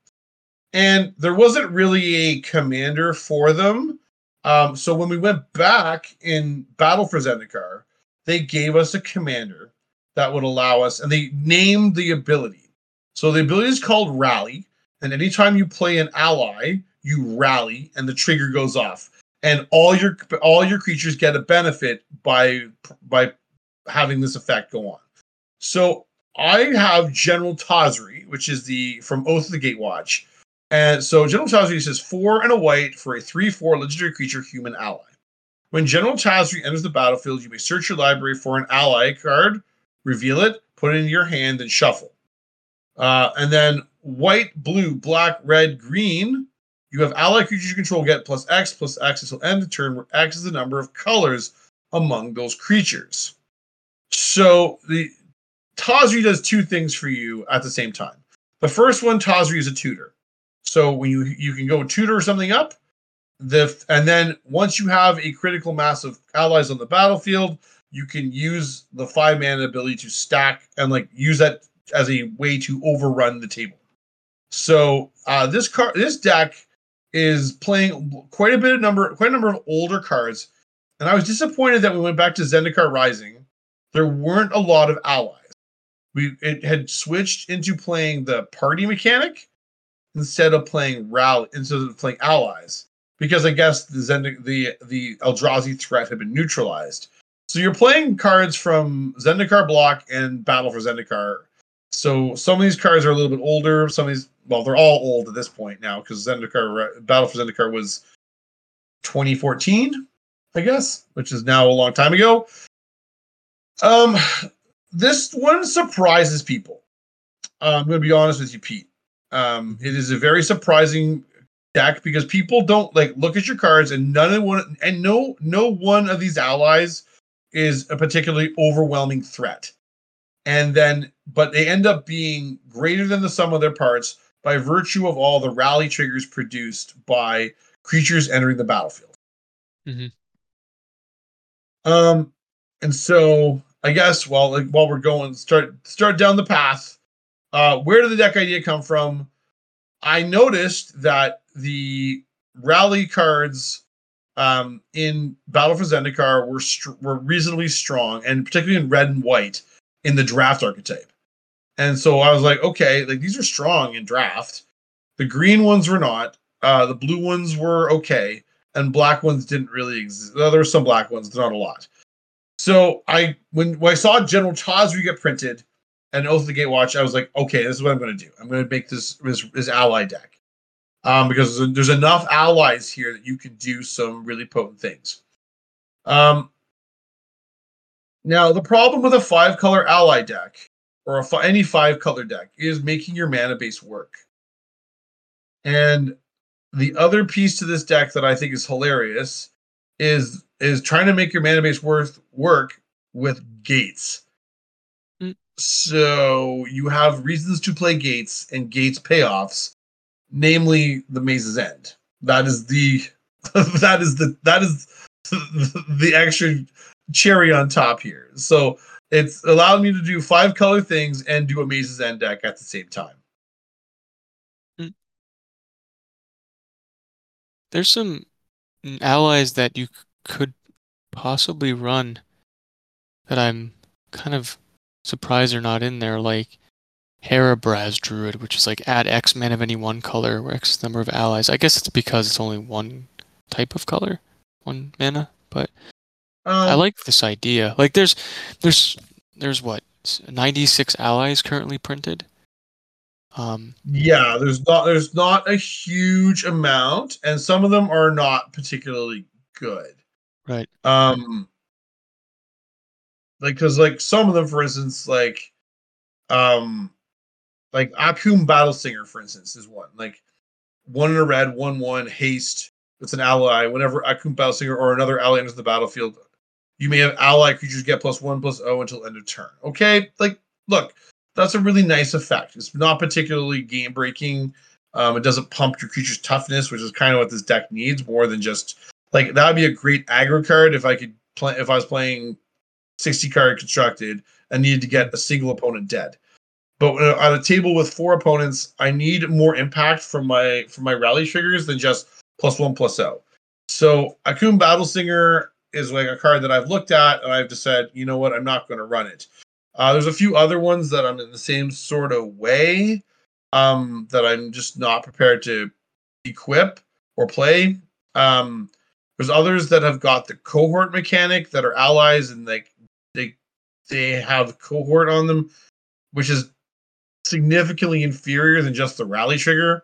And there wasn't really a commander for them. Um, so when we went back in Battle for Zendikar, they gave us a commander that would allow us, and they named the ability. So the ability is called Rally, and anytime you play an ally, you rally, and the trigger goes off, and all your all your creatures get a benefit by by having this effect go on. So I have General Tazri, which is the from Oath of the Gatewatch. And so General Tazri says four and a white for a 3-4 legendary creature human ally. When General Tazri enters the battlefield, you may search your library for an ally card, reveal it, put it in your hand, and shuffle. Uh, and then white, blue, black, red, green. You have ally creatures you control get plus X plus X until end of turn, where X is the number of colors among those creatures. So the Tazri does two things for you at the same time. The first one, Tazri is a tutor. So when you you can go tutor something up, the and then once you have a critical mass of allies on the battlefield, you can use the five man ability to stack and like use that as a way to overrun the table. So uh, this card, this deck is playing quite a bit of number, quite a number of older cards, and I was disappointed that we went back to Zendikar Rising. There weren't a lot of allies. We it had switched into playing the party mechanic instead of playing rally instead of playing allies because I guess the Zend- the the Eldrazi threat had been neutralized. So you're playing cards from Zendikar block and Battle for Zendikar. So some of these cards are a little bit older. Some of these, well, they're all old at this point now because Zendikar uh, Battle for Zendikar was 2014, I guess, which is now a long time ago. Um, this one surprises people. Uh, I'm going to be honest with you, Pete. Um, it is a very surprising deck because people don't like look at your cards and none of one and no no one of these allies is a particularly overwhelming threat. And then but they end up being greater than the sum of their parts by virtue of all the rally triggers produced by creatures entering the battlefield. Mm-hmm. Um and so I guess while like, while we're going start start down the path, uh where did the deck idea come from? I noticed that the rally cards um, in Battle for Zendikar were str- were reasonably strong, and particularly in red and white in the draft archetype. And so I was like, okay, like these are strong in draft. The green ones were not. Uh, the blue ones were okay, and black ones didn't really exist. Well, there were some black ones, not a lot. So I when, when I saw General Tazri get printed and Oath of the Gatewatch, I was like, okay, this is what I'm going to do. I'm going to make this this, this ally deck um, because there's, enough allies here that you can do some really potent things. Um, Now, the problem with a five color ally deck or any five color deck is making your mana base work. And the other piece to this deck that I think is hilarious is is trying to make your mana base worth work with gates. Mm. So you have reasons to play gates and gates payoffs, namely the Maze's End. That is the [laughs] that is the that is [laughs] the extra cherry on top here. So it's allowed me to do five color things and do a Maze's End deck at the same time. There's some allies that you could possibly run that I'm kind of surprised are not in there, like Harabaz Druid, which is like add X mana of any one color or X number of allies. I guess it's because it's only one type of color, one mana. But Um, I like this idea. Like there's there's there's what 96 allies currently printed. Um, Yeah, there's not there's not a huge amount, and some of them are not particularly good. Right. Um, like because like some of them, for instance, like um, like Akoum Battlesinger, for instance, is one. Like one in a red, one one haste. It's an ally. Whenever Akoum Battlesinger or another ally enters the battlefield, you may have ally creatures get plus one plus O until end of turn. Okay, like look, that's a really nice effect. It's not particularly game breaking. Um, it doesn't pump your creature's toughness, which is kind of what this deck needs more than just like that would be a great aggro card if I could play if I was playing 60 card constructed and needed to get a single opponent dead. But on a table with four opponents, I need more impact from my from my rally triggers than just plus one plus O. So Akoum Battlesinger is like a card that I've looked at and I've just said, you know what, I'm not going to run it. Uh, there's a few other ones that I'm in the same sort of way um, that I'm just not prepared to equip or play. Um, there's others that have got the cohort mechanic that are allies and like they they have cohort on them, which is significantly inferior than just the rally trigger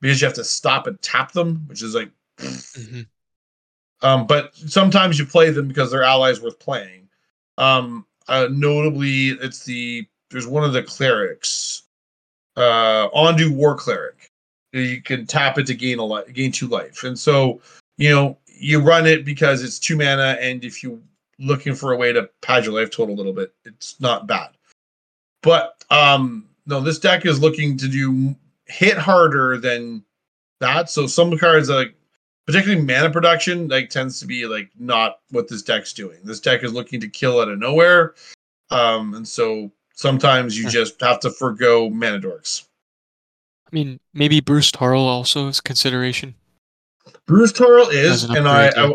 because you have to stop and tap them, which is like hmm um, but sometimes you play them because they're allies worth playing. Um, uh, notably, it's the there's one of the clerics, uh, Ondu War Cleric. You can tap it to gain a life, gain two life, and so you know you run it because it's two mana, and if you're looking for a way to pad your life total a little bit, it's not bad. But um, no, this deck is looking to do hit harder than that. So some cards like particularly mana production like tends to be like not what this deck's doing. This deck is looking to kill out of nowhere, um, and so sometimes you just have to forgo mana dorks. I mean, maybe Boros Charm also is consideration. Bruce As is, an and I, I.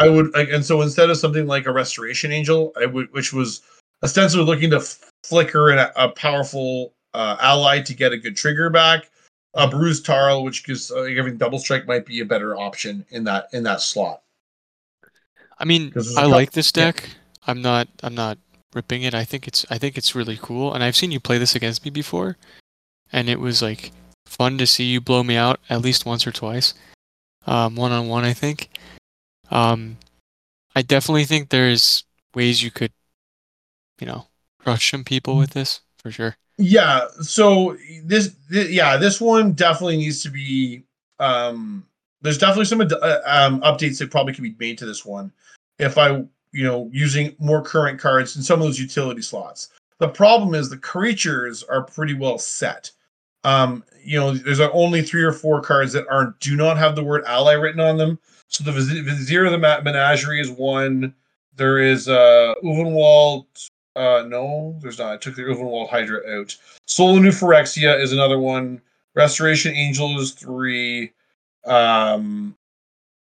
I would, like, and so instead of something like a Restoration Angel, I would, which was ostensibly looking to flicker in a, a powerful uh, ally to get a good trigger back. Uh, Boros Charm, which gives uh, giving double strike, might be a better option in that in that slot. I mean, I a I like this yeah. deck. I'm not. I'm not ripping it. I think it's. I think it's really cool, and I've seen you play this against me before, and it was like fun to see you blow me out at least once or twice, one on one. I think. Um, I definitely think there's ways you could, you know, crush some people with this for sure. Yeah. So this, thi- yeah, this one definitely needs to be. Um, there's definitely some ad- uh, um, updates that probably could be made to this one if I, you know, using more current cards in some of those utility slots. The problem is the creatures are pretty well set. Um, you know, there's only three or four cards that aren't do not have the word ally written on them. So the Viz- Vizier of the Menagerie is one. There is uh Ulvenwald. Uh, no, there's not. I took the Ulvenwald Hydra out. Phyrexia is another one. Restoration Angel is three. Um,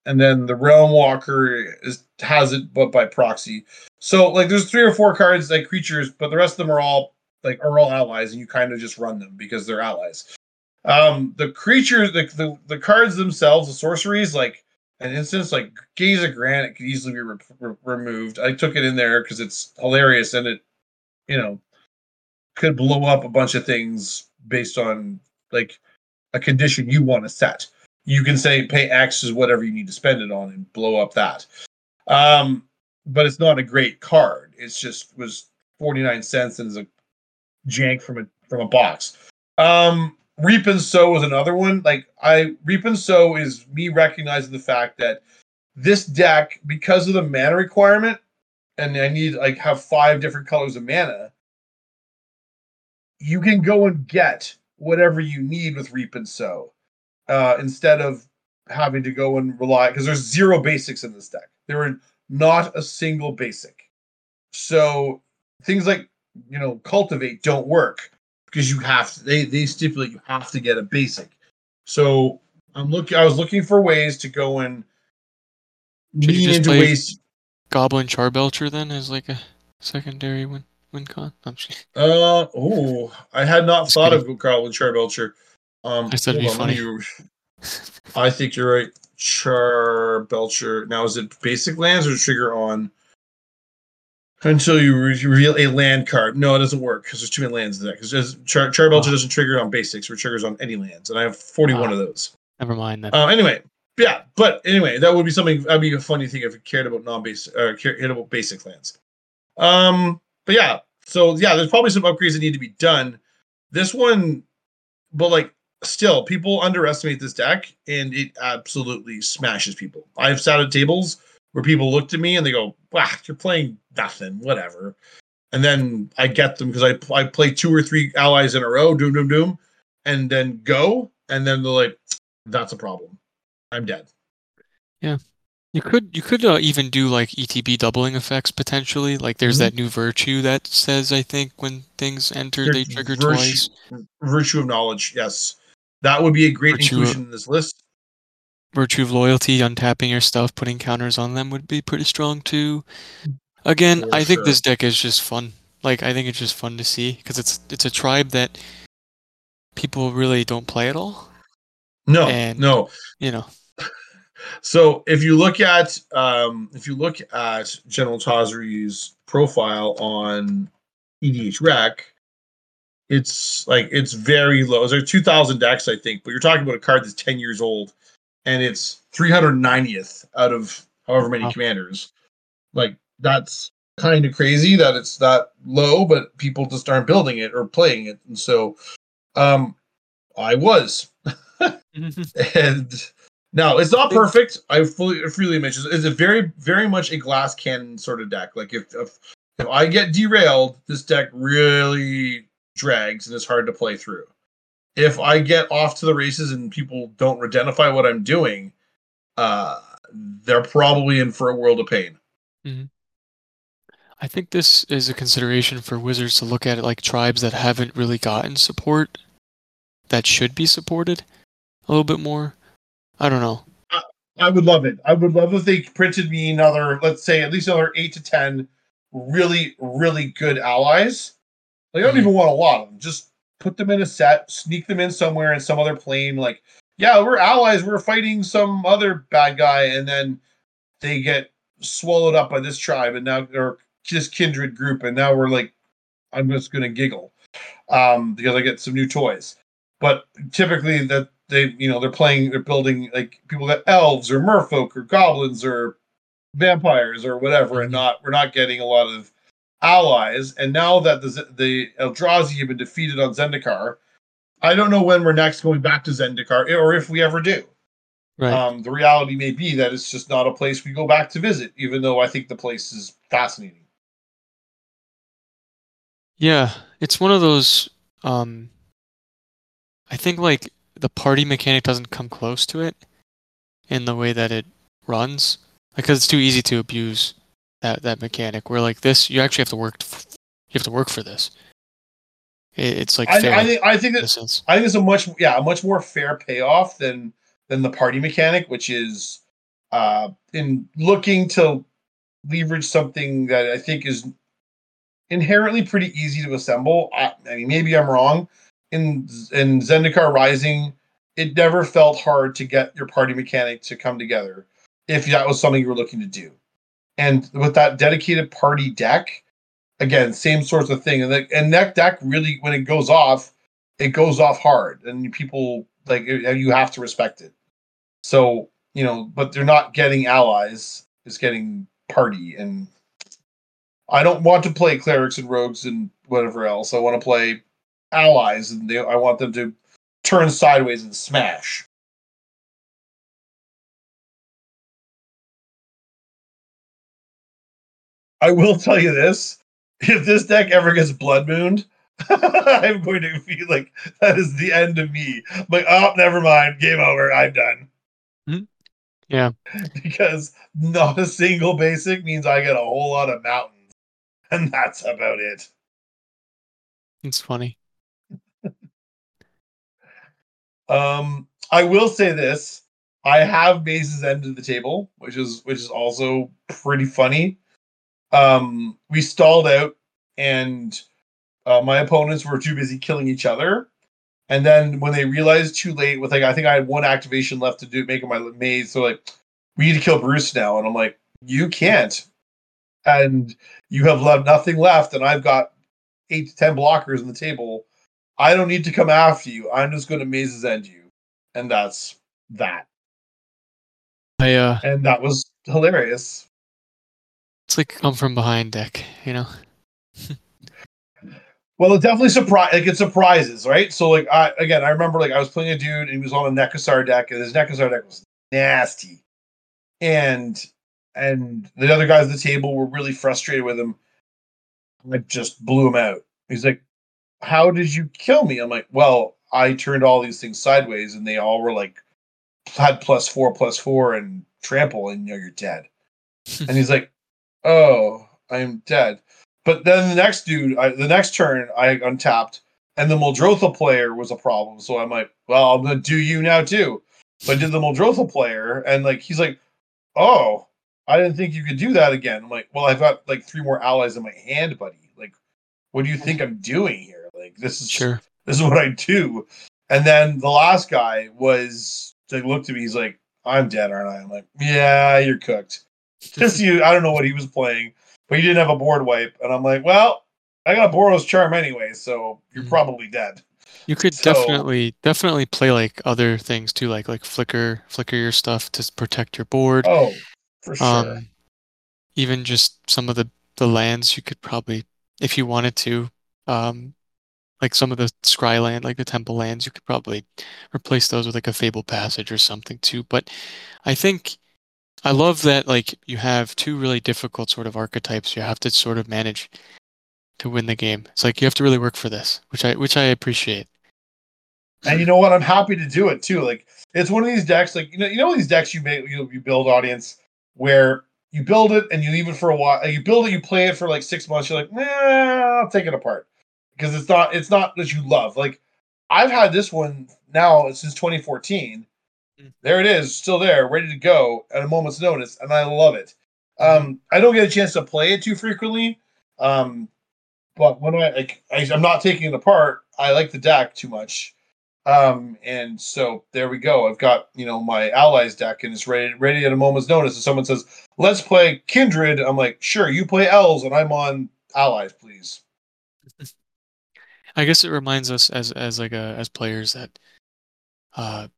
and then the Realm Walker is has it, but by proxy. So like, there's three or four cards like creatures, but the rest of them are all like are all allies, and you kind of just run them because they're allies. Um, the creatures, the, the the cards themselves, the sorceries, like an instance like Gaze of Granite could easily be re- re- removed. I took it in there because it's hilarious and it, you know, could blow up a bunch of things based on like a condition you want to set. You can say pay X is whatever you need to spend it on and blow up that. Um, but it's not a great card. It's just was 49 cents and is a jank from a from a box. Um Reap and Sow was another one. Like I Reap and Sow is me recognizing the fact that this deck, because of the mana requirement, and I need like have five different colors of mana, you can go and get whatever you need with Reap and Sow. Uh, instead of having to go and rely because there's zero basics in this deck. There are not a single basic. So things like you know cultivate don't work because you have to, they they stipulate you have to get a basic. So I'm looking. I was looking for ways to go and you lean into ways. Goblin Charbelcher then as like a secondary win win con. I'm just, Uh oh, I had not Just thought kidding. of Goblin Charbelcher. Um, I said it'd be on, let me- I think you're right. Charbelcher. Now, is it basic lands or trigger on until you reveal a land card? No, it doesn't work because there's too many lands in that. Because Char- Oh. doesn't trigger on basics, or triggers on any lands, and I have 41 Ah. of those. never mind that. Uh, anyway, yeah, but anyway, that would be something. That'd be a funny thing if you cared about non-basic, uh, cared about basic lands. Um, but yeah, so yeah, there's probably some upgrades that need to be done. This one, but like, still, people underestimate this deck, and it absolutely smashes people. I've sat at tables where people looked at me and they go, "Wow, you're playing nothing, whatever." And then I get them because I I play two or three allies in a row, doom doom doom, and then go, and then they're like, "That's a problem. I'm dead." Yeah. You could you could uh, even do like ETB doubling effects potentially. Like there's Mhm. that new virtue that says I think when things enter they trigger virtue- twice. Virtue of knowledge, yes, that would be a great Virtue- inclusion in this list. Virtue of loyalty, untapping your stuff, putting counters on them would be pretty strong too. Again, For I think sure. this deck is just fun. Like I think it's just fun to see because it's it's a tribe that people really don't play at all. No, And- no. You know, [laughs] So if you look at um, if you look at General Tazri's profile on EDHREC, it's like it's very low. There's 2,000 decks, I think, but you're talking about a card that's 10 years old, and it's 390th out of however many Wow. commanders. Like that's kind of crazy that it's that low, but people just aren't building it or playing it, and so um, I was [laughs] [laughs] and now it's not perfect. I fully freely admit it's a very very much a glass cannon sort of deck. Like if if if I get derailed, this deck really drags and it's hard to play through. If I get off to the races and people don't identify what I'm doing, uh, they're probably in for a world of pain. I think this is a consideration for wizards to look at it like tribes that haven't really gotten support that should be supported a little bit more. I don't know. I would love it. I would love if they printed me another, let's say, at least another eight to ten really, really good allies. Like I don't Mhm. even want a lot of them. Just put them in a set, sneak them in somewhere in some other plane. Like, yeah, we're allies. We're fighting some other bad guy, and then they get swallowed up by this tribe, and now or this kindred group, and now we're like, I'm just gonna giggle um, because I get some new toys. But typically, that they you know they're playing they're building like people got elves or merfolk or goblins or vampires or whatever and Mhm. not we're not getting a lot of allies and now that the the eldrazi have been defeated on zendikar i don't know when we're next going back to zendikar or if we ever do Right. um the reality may be that it's just not a place we go back to visit even though i think the place is fascinating Yeah, it's one of those. Um, I think like the party mechanic doesn't come close to it in the way that it runs because it's too easy to abuse that that mechanic. Where like this, you actually have to work. f- You have to work for this. It, it's like I, fair I think i think that. I think it's a much yeah a much more fair payoff than than the party mechanic, which is uh in looking to leverage something that I think is inherently pretty easy to assemble. I, I mean, maybe I'm wrong. In in Zendikar Rising, it never felt hard to get your party mechanic to come together if that was something you were looking to do. And with that dedicated party deck, again, same sorts of thing. And that and that deck really, when it goes off, it goes off hard, and people like it- you have to respect it. So you know, but they're not getting allies; it's getting party, and I don't want to play clerics and rogues and whatever else. I want to play allies, and they, I want them to turn sideways and smash. I will tell you this: if this deck ever gets blood mooned, [laughs] I'm going to feel like that is the end of me. I'm like, oh, never mind, game over. I'm done. Mm-hmm. Yeah, because not a single basic means I get a whole lot of mountains, and that's about it. It's funny. [laughs] um, I will say this: I have Maze's End of the table, which is which is also pretty funny. Um, we stalled out, and uh, my opponents were too busy killing each other. And then when they realized too late, with like I think I had one activation left to do making my maze, so like we need to kill Bruce now, and I'm like, you can't, and you have left nothing left, and I've got eight to ten blockers on the table. I don't need to come after you. I'm just going to mazes end you, and that's that. I uh, and that was hilarious. It's like come from behind deck, you know. [laughs] Well, it definitely surprise like it surprises, right? So like I again I remember like I was playing a dude and he was on a Nekusar deck and his Nekusar deck was nasty. And and the other guys at the table were really frustrated with him. I just blew him out. He's like, How did you kill me? I'm like, Well, I turned all these things sideways and they all were like had plus four, plus four and trample, and you know you're dead. [laughs] and he's like, Oh, I'm dead. But then the next dude, I, the next turn, I untapped, and the Muldrotha player was a problem. So I'm like, well, I'm gonna do you now too. But did the Muldrotha player, and like he's like, oh, I didn't think you could do that again. I'm like, well, I've got like three more allies in my hand, buddy. Like, what do you think I'm doing here? Like, this is sure. This is what I do. And then the last guy was like, looked at me. He's like, I'm dead, aren't I? I'm like, yeah, you're cooked. Just you. I don't know what he was playing but he didn't have a board wipe. And I'm like, well, I got Boros charm anyway, so you're mm. probably dead. You could so, definitely definitely play like other things too, like like flicker flicker your stuff to protect your board. Oh, for sure. Um, even just some of the the lands you could probably, if you wanted to, um, like some of the scry land, like the temple lands, you could probably replace those with like a Fabled Passage or something too. But I think I love that like you have two really difficult sort of archetypes you have to sort of manage to win the game. It's like you have to really work for this, which I which I appreciate. And you know what? I'm happy to do it too. Like it's one of these decks, like you know, you know these decks you make you, you build audience where you build it and you leave it for a while. You build it, you play it for like six months. You're like, nah, I'll take it apart because it's not it's not that you love. Like I've had this one now since 2014 Mm. There it is, still there, ready to go at a moment's notice, and I love it. Mm-hmm. Um, I don't get a chance to play it too frequently, um, but when I like, I, am not taking it apart. I like the deck too much, um, and so there we go. I've got you know my allies deck, and it's ready ready at a moment's notice. And someone says, "Let's play Kindred," I'm like, "Sure, you play elves, and I'm on allies, please." [laughs] I guess it reminds us as as like a as players that uh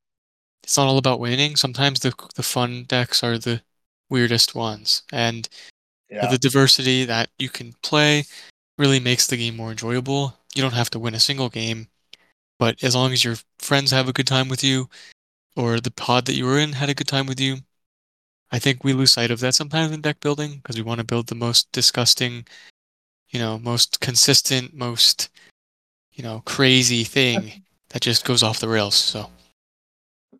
it's not all about winning. Sometimes the the fun decks are the weirdest ones, and yeah. the diversity that you can play really makes the game more enjoyable. You don't have to win a single game, but as long as your friends have a good time with you, or the pod that you were in had a good time with you, I think we lose sight of that sometimes in deck building because we want to build the most disgusting, you know, most consistent, most, you know, crazy thing that just goes off the rails. So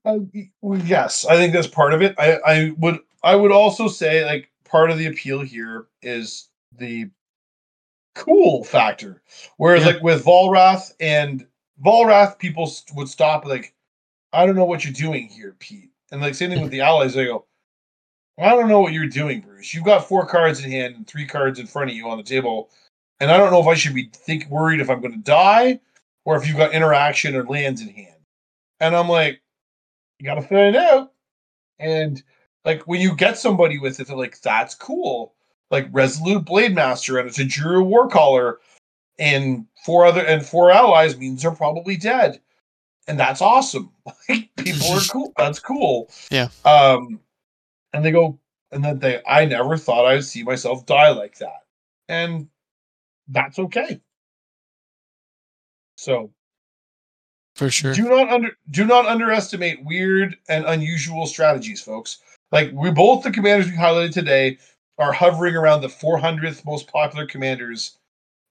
uh, yes, I think that's part of it. I, I would I would also say like part of the appeal here is the cool factor. Whereas yeah. like with Volrath and Volrath, people would stop like, I don't know what you're doing here, Pete. And like same thing with the allies, they go, I don't know what you're doing, Bruce. You've got four cards in hand and three cards in front of you on the table, and I don't know if I should be think worried if I'm going to die or if you've got interaction or lands in hand. And I'm like, you got to find out. And like when you get somebody with it, they're like, that's cool. Like Resolute Blade Master, and it's a Tajuru Warcaller, and four other and four allies means they're probably dead. And that's awesome. [laughs] Like people are [laughs] cool. That's cool. Yeah. Um, and they go, and then they I never thought I'd see myself die like that. And that's okay. So For sure. do not under do not underestimate weird and unusual strategies, folks. Like we both the commanders we highlighted today are hovering around the 400th most popular commanders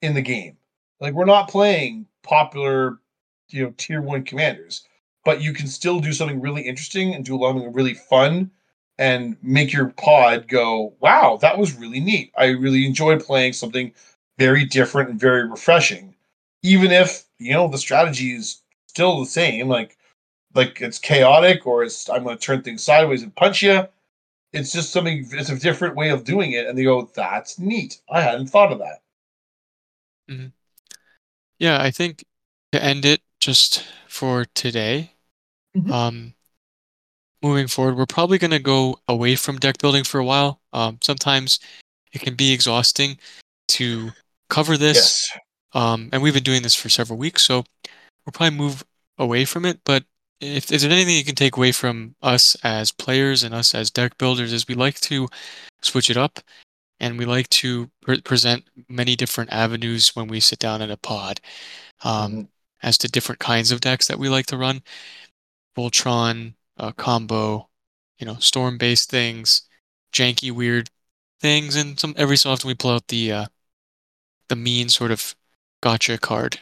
in the game. Like we're not playing popular, you know, tier one commanders, but you can still do something really interesting and do something really fun and make your pod go, wow, that was really neat. I really enjoyed playing something very different and very refreshing. Even if, you know, the strategy is still the same, like like it's chaotic or it's I'm gonna turn things sideways and punch you. It's just something it's a different way of doing it, and they go, That's neat. I hadn't thought of that. Yeah, I think to end it just for today, Mhm. um, moving forward, we're probably going to go away from deck building for a while. Um, sometimes it can be exhausting to cover this, Yes. um, and we've been doing this for several weeks, so we'll probably move away from it. But if is there anything you can take away from us as players and us as deck builders, is we like to switch it up, and we like to pre- present many different avenues when we sit down in a pod um, Mhm. as to different kinds of decks that we like to run. Voltron, uh, combo, you know, storm based things, janky, weird things, and some every so often we pull out the uh, the mean sort of gotcha card.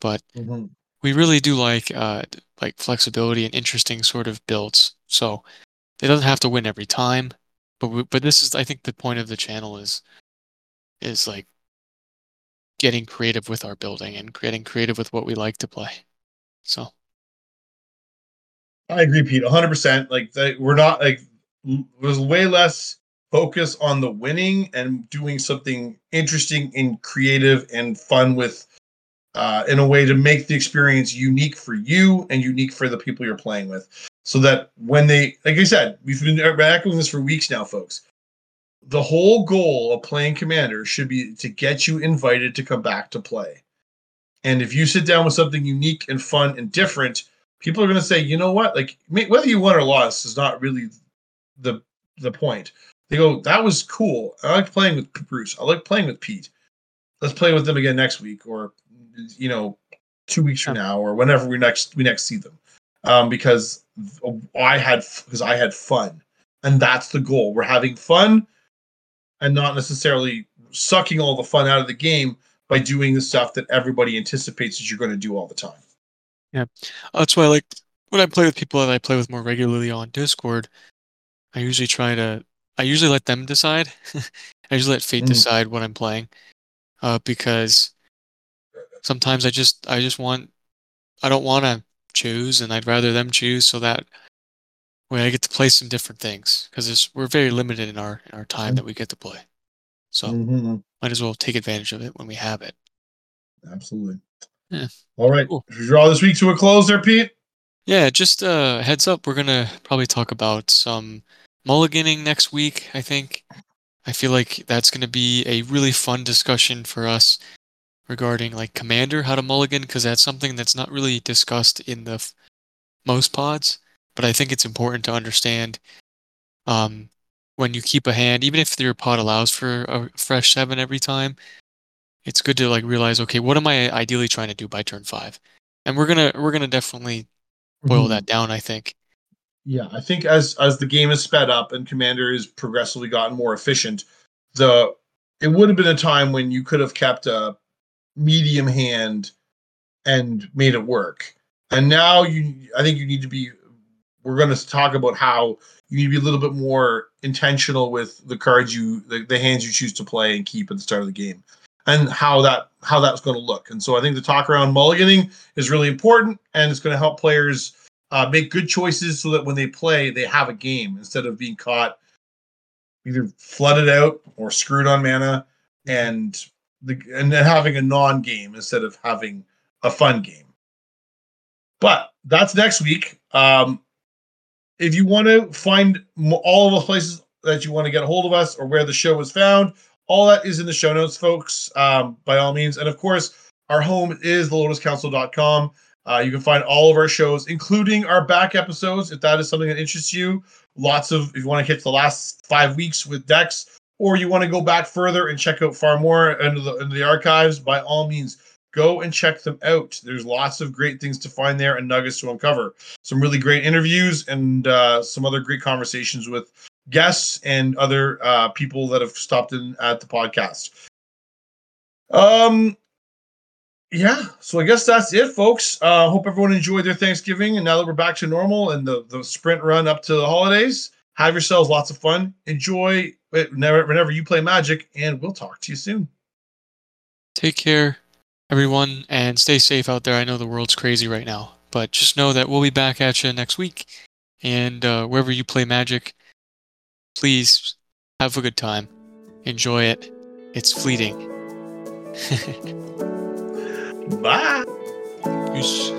But Mhm. We really do like uh, like flexibility and interesting sort of builds. So it doesn't have to win every time, but we, but this is I think the point of the channel is is like getting creative with our building and getting creative with what we like to play. So I agree, Pete. 100. percent Like that, we're not like there's way less focus on the winning and doing something interesting and creative and fun with, uh, in a way to make the experience unique for you and unique for the people you're playing with. So that when they, like I said, we've been echoing this for weeks now, folks. The whole goal of playing Commander should be to get you invited to come back to play. And if you sit down with something unique and fun and different, people are going to say, you know what? Like whether you won or lost is not really the the point. They go, that was cool. I like playing with Bruce. I like playing with Pete. Let's play with them again next week, or you know, two weeks from now, or whenever we next we next see them. Um, because I had because I had fun, and that's the goal. We're having fun, and not necessarily sucking all the fun out of the game by doing the stuff that everybody anticipates that you're going to do all the time. Yeah, that's why I like when I play with people that I play with more regularly on Discord. I usually try to. I usually let them decide. [laughs] I usually let fate Mhm. decide what I'm playing, uh, because sometimes I just I just want I don't want to choose, and I'd rather them choose so that way I get to play some different things because we're very limited in our in our time Mhm. that we get to play. So Mhm. might as well take advantage of it when we have it. Absolutely. Yeah. All right. Cool. Draw this week to a close there, Pete? Yeah, just uh, heads up, we're gonna probably talk about some mulliganing next week. I think. I feel like that's gonna be a really fun discussion for us regarding like commander, how to mulligan, because that's something that's not really discussed in the f- most pods. But I think it's important to understand um, when you keep a hand, even if your pod allows for a fresh seven every time. It's good to like realize, okay, what am I ideally trying to do by turn five? And we're gonna we're gonna definitely boil Mhm. that down. I think. Yeah, I think as as the game has sped up and Commander has progressively gotten more efficient, the it would have been a time when you could have kept a medium hand and made it work. And now you I think you need to be we're going to talk about how you need to be a little bit more intentional with the cards you the, the hands you choose to play and keep at the start of the game and how that how that's going to look. And so I think the talk around mulliganing is really important and it's going to help players uh, make good choices so that when they play, they have a game instead of being caught either flooded out or screwed on mana, and the and then having a non-game instead of having a fun game. But that's next week. Um, if you want to find all of the places that you want to get a hold of us or where the show was found, all that is in the show notes, folks. Um, by all means, and of course, our home is thelotuscouncil.com. Uh, you can find all of our shows, including our back episodes, if that is something that interests you. Lots of, if you want to hit the last five weeks with Dex, or you want to go back further and check out far more into the, the archives, by all means, go and check them out. There's lots of great things to find there and nuggets to uncover. Some really great interviews and uh, some other great conversations with guests and other uh, people that have stopped in at the podcast. Um, yeah, so I guess that's it, folks. Uh, hope everyone enjoyed their Thanksgiving, and now that we're back to normal and the the sprint run up to the holidays, have yourselves lots of fun. Enjoy whenever, whenever you play Magic, and we'll talk to you soon. Take care, everyone, and stay safe out there. I know the world's crazy right now, but just know that we'll be back at you next week. And uh, wherever you play Magic, please have a good time. Enjoy it. It's fleeting. [laughs] Bye. Peace.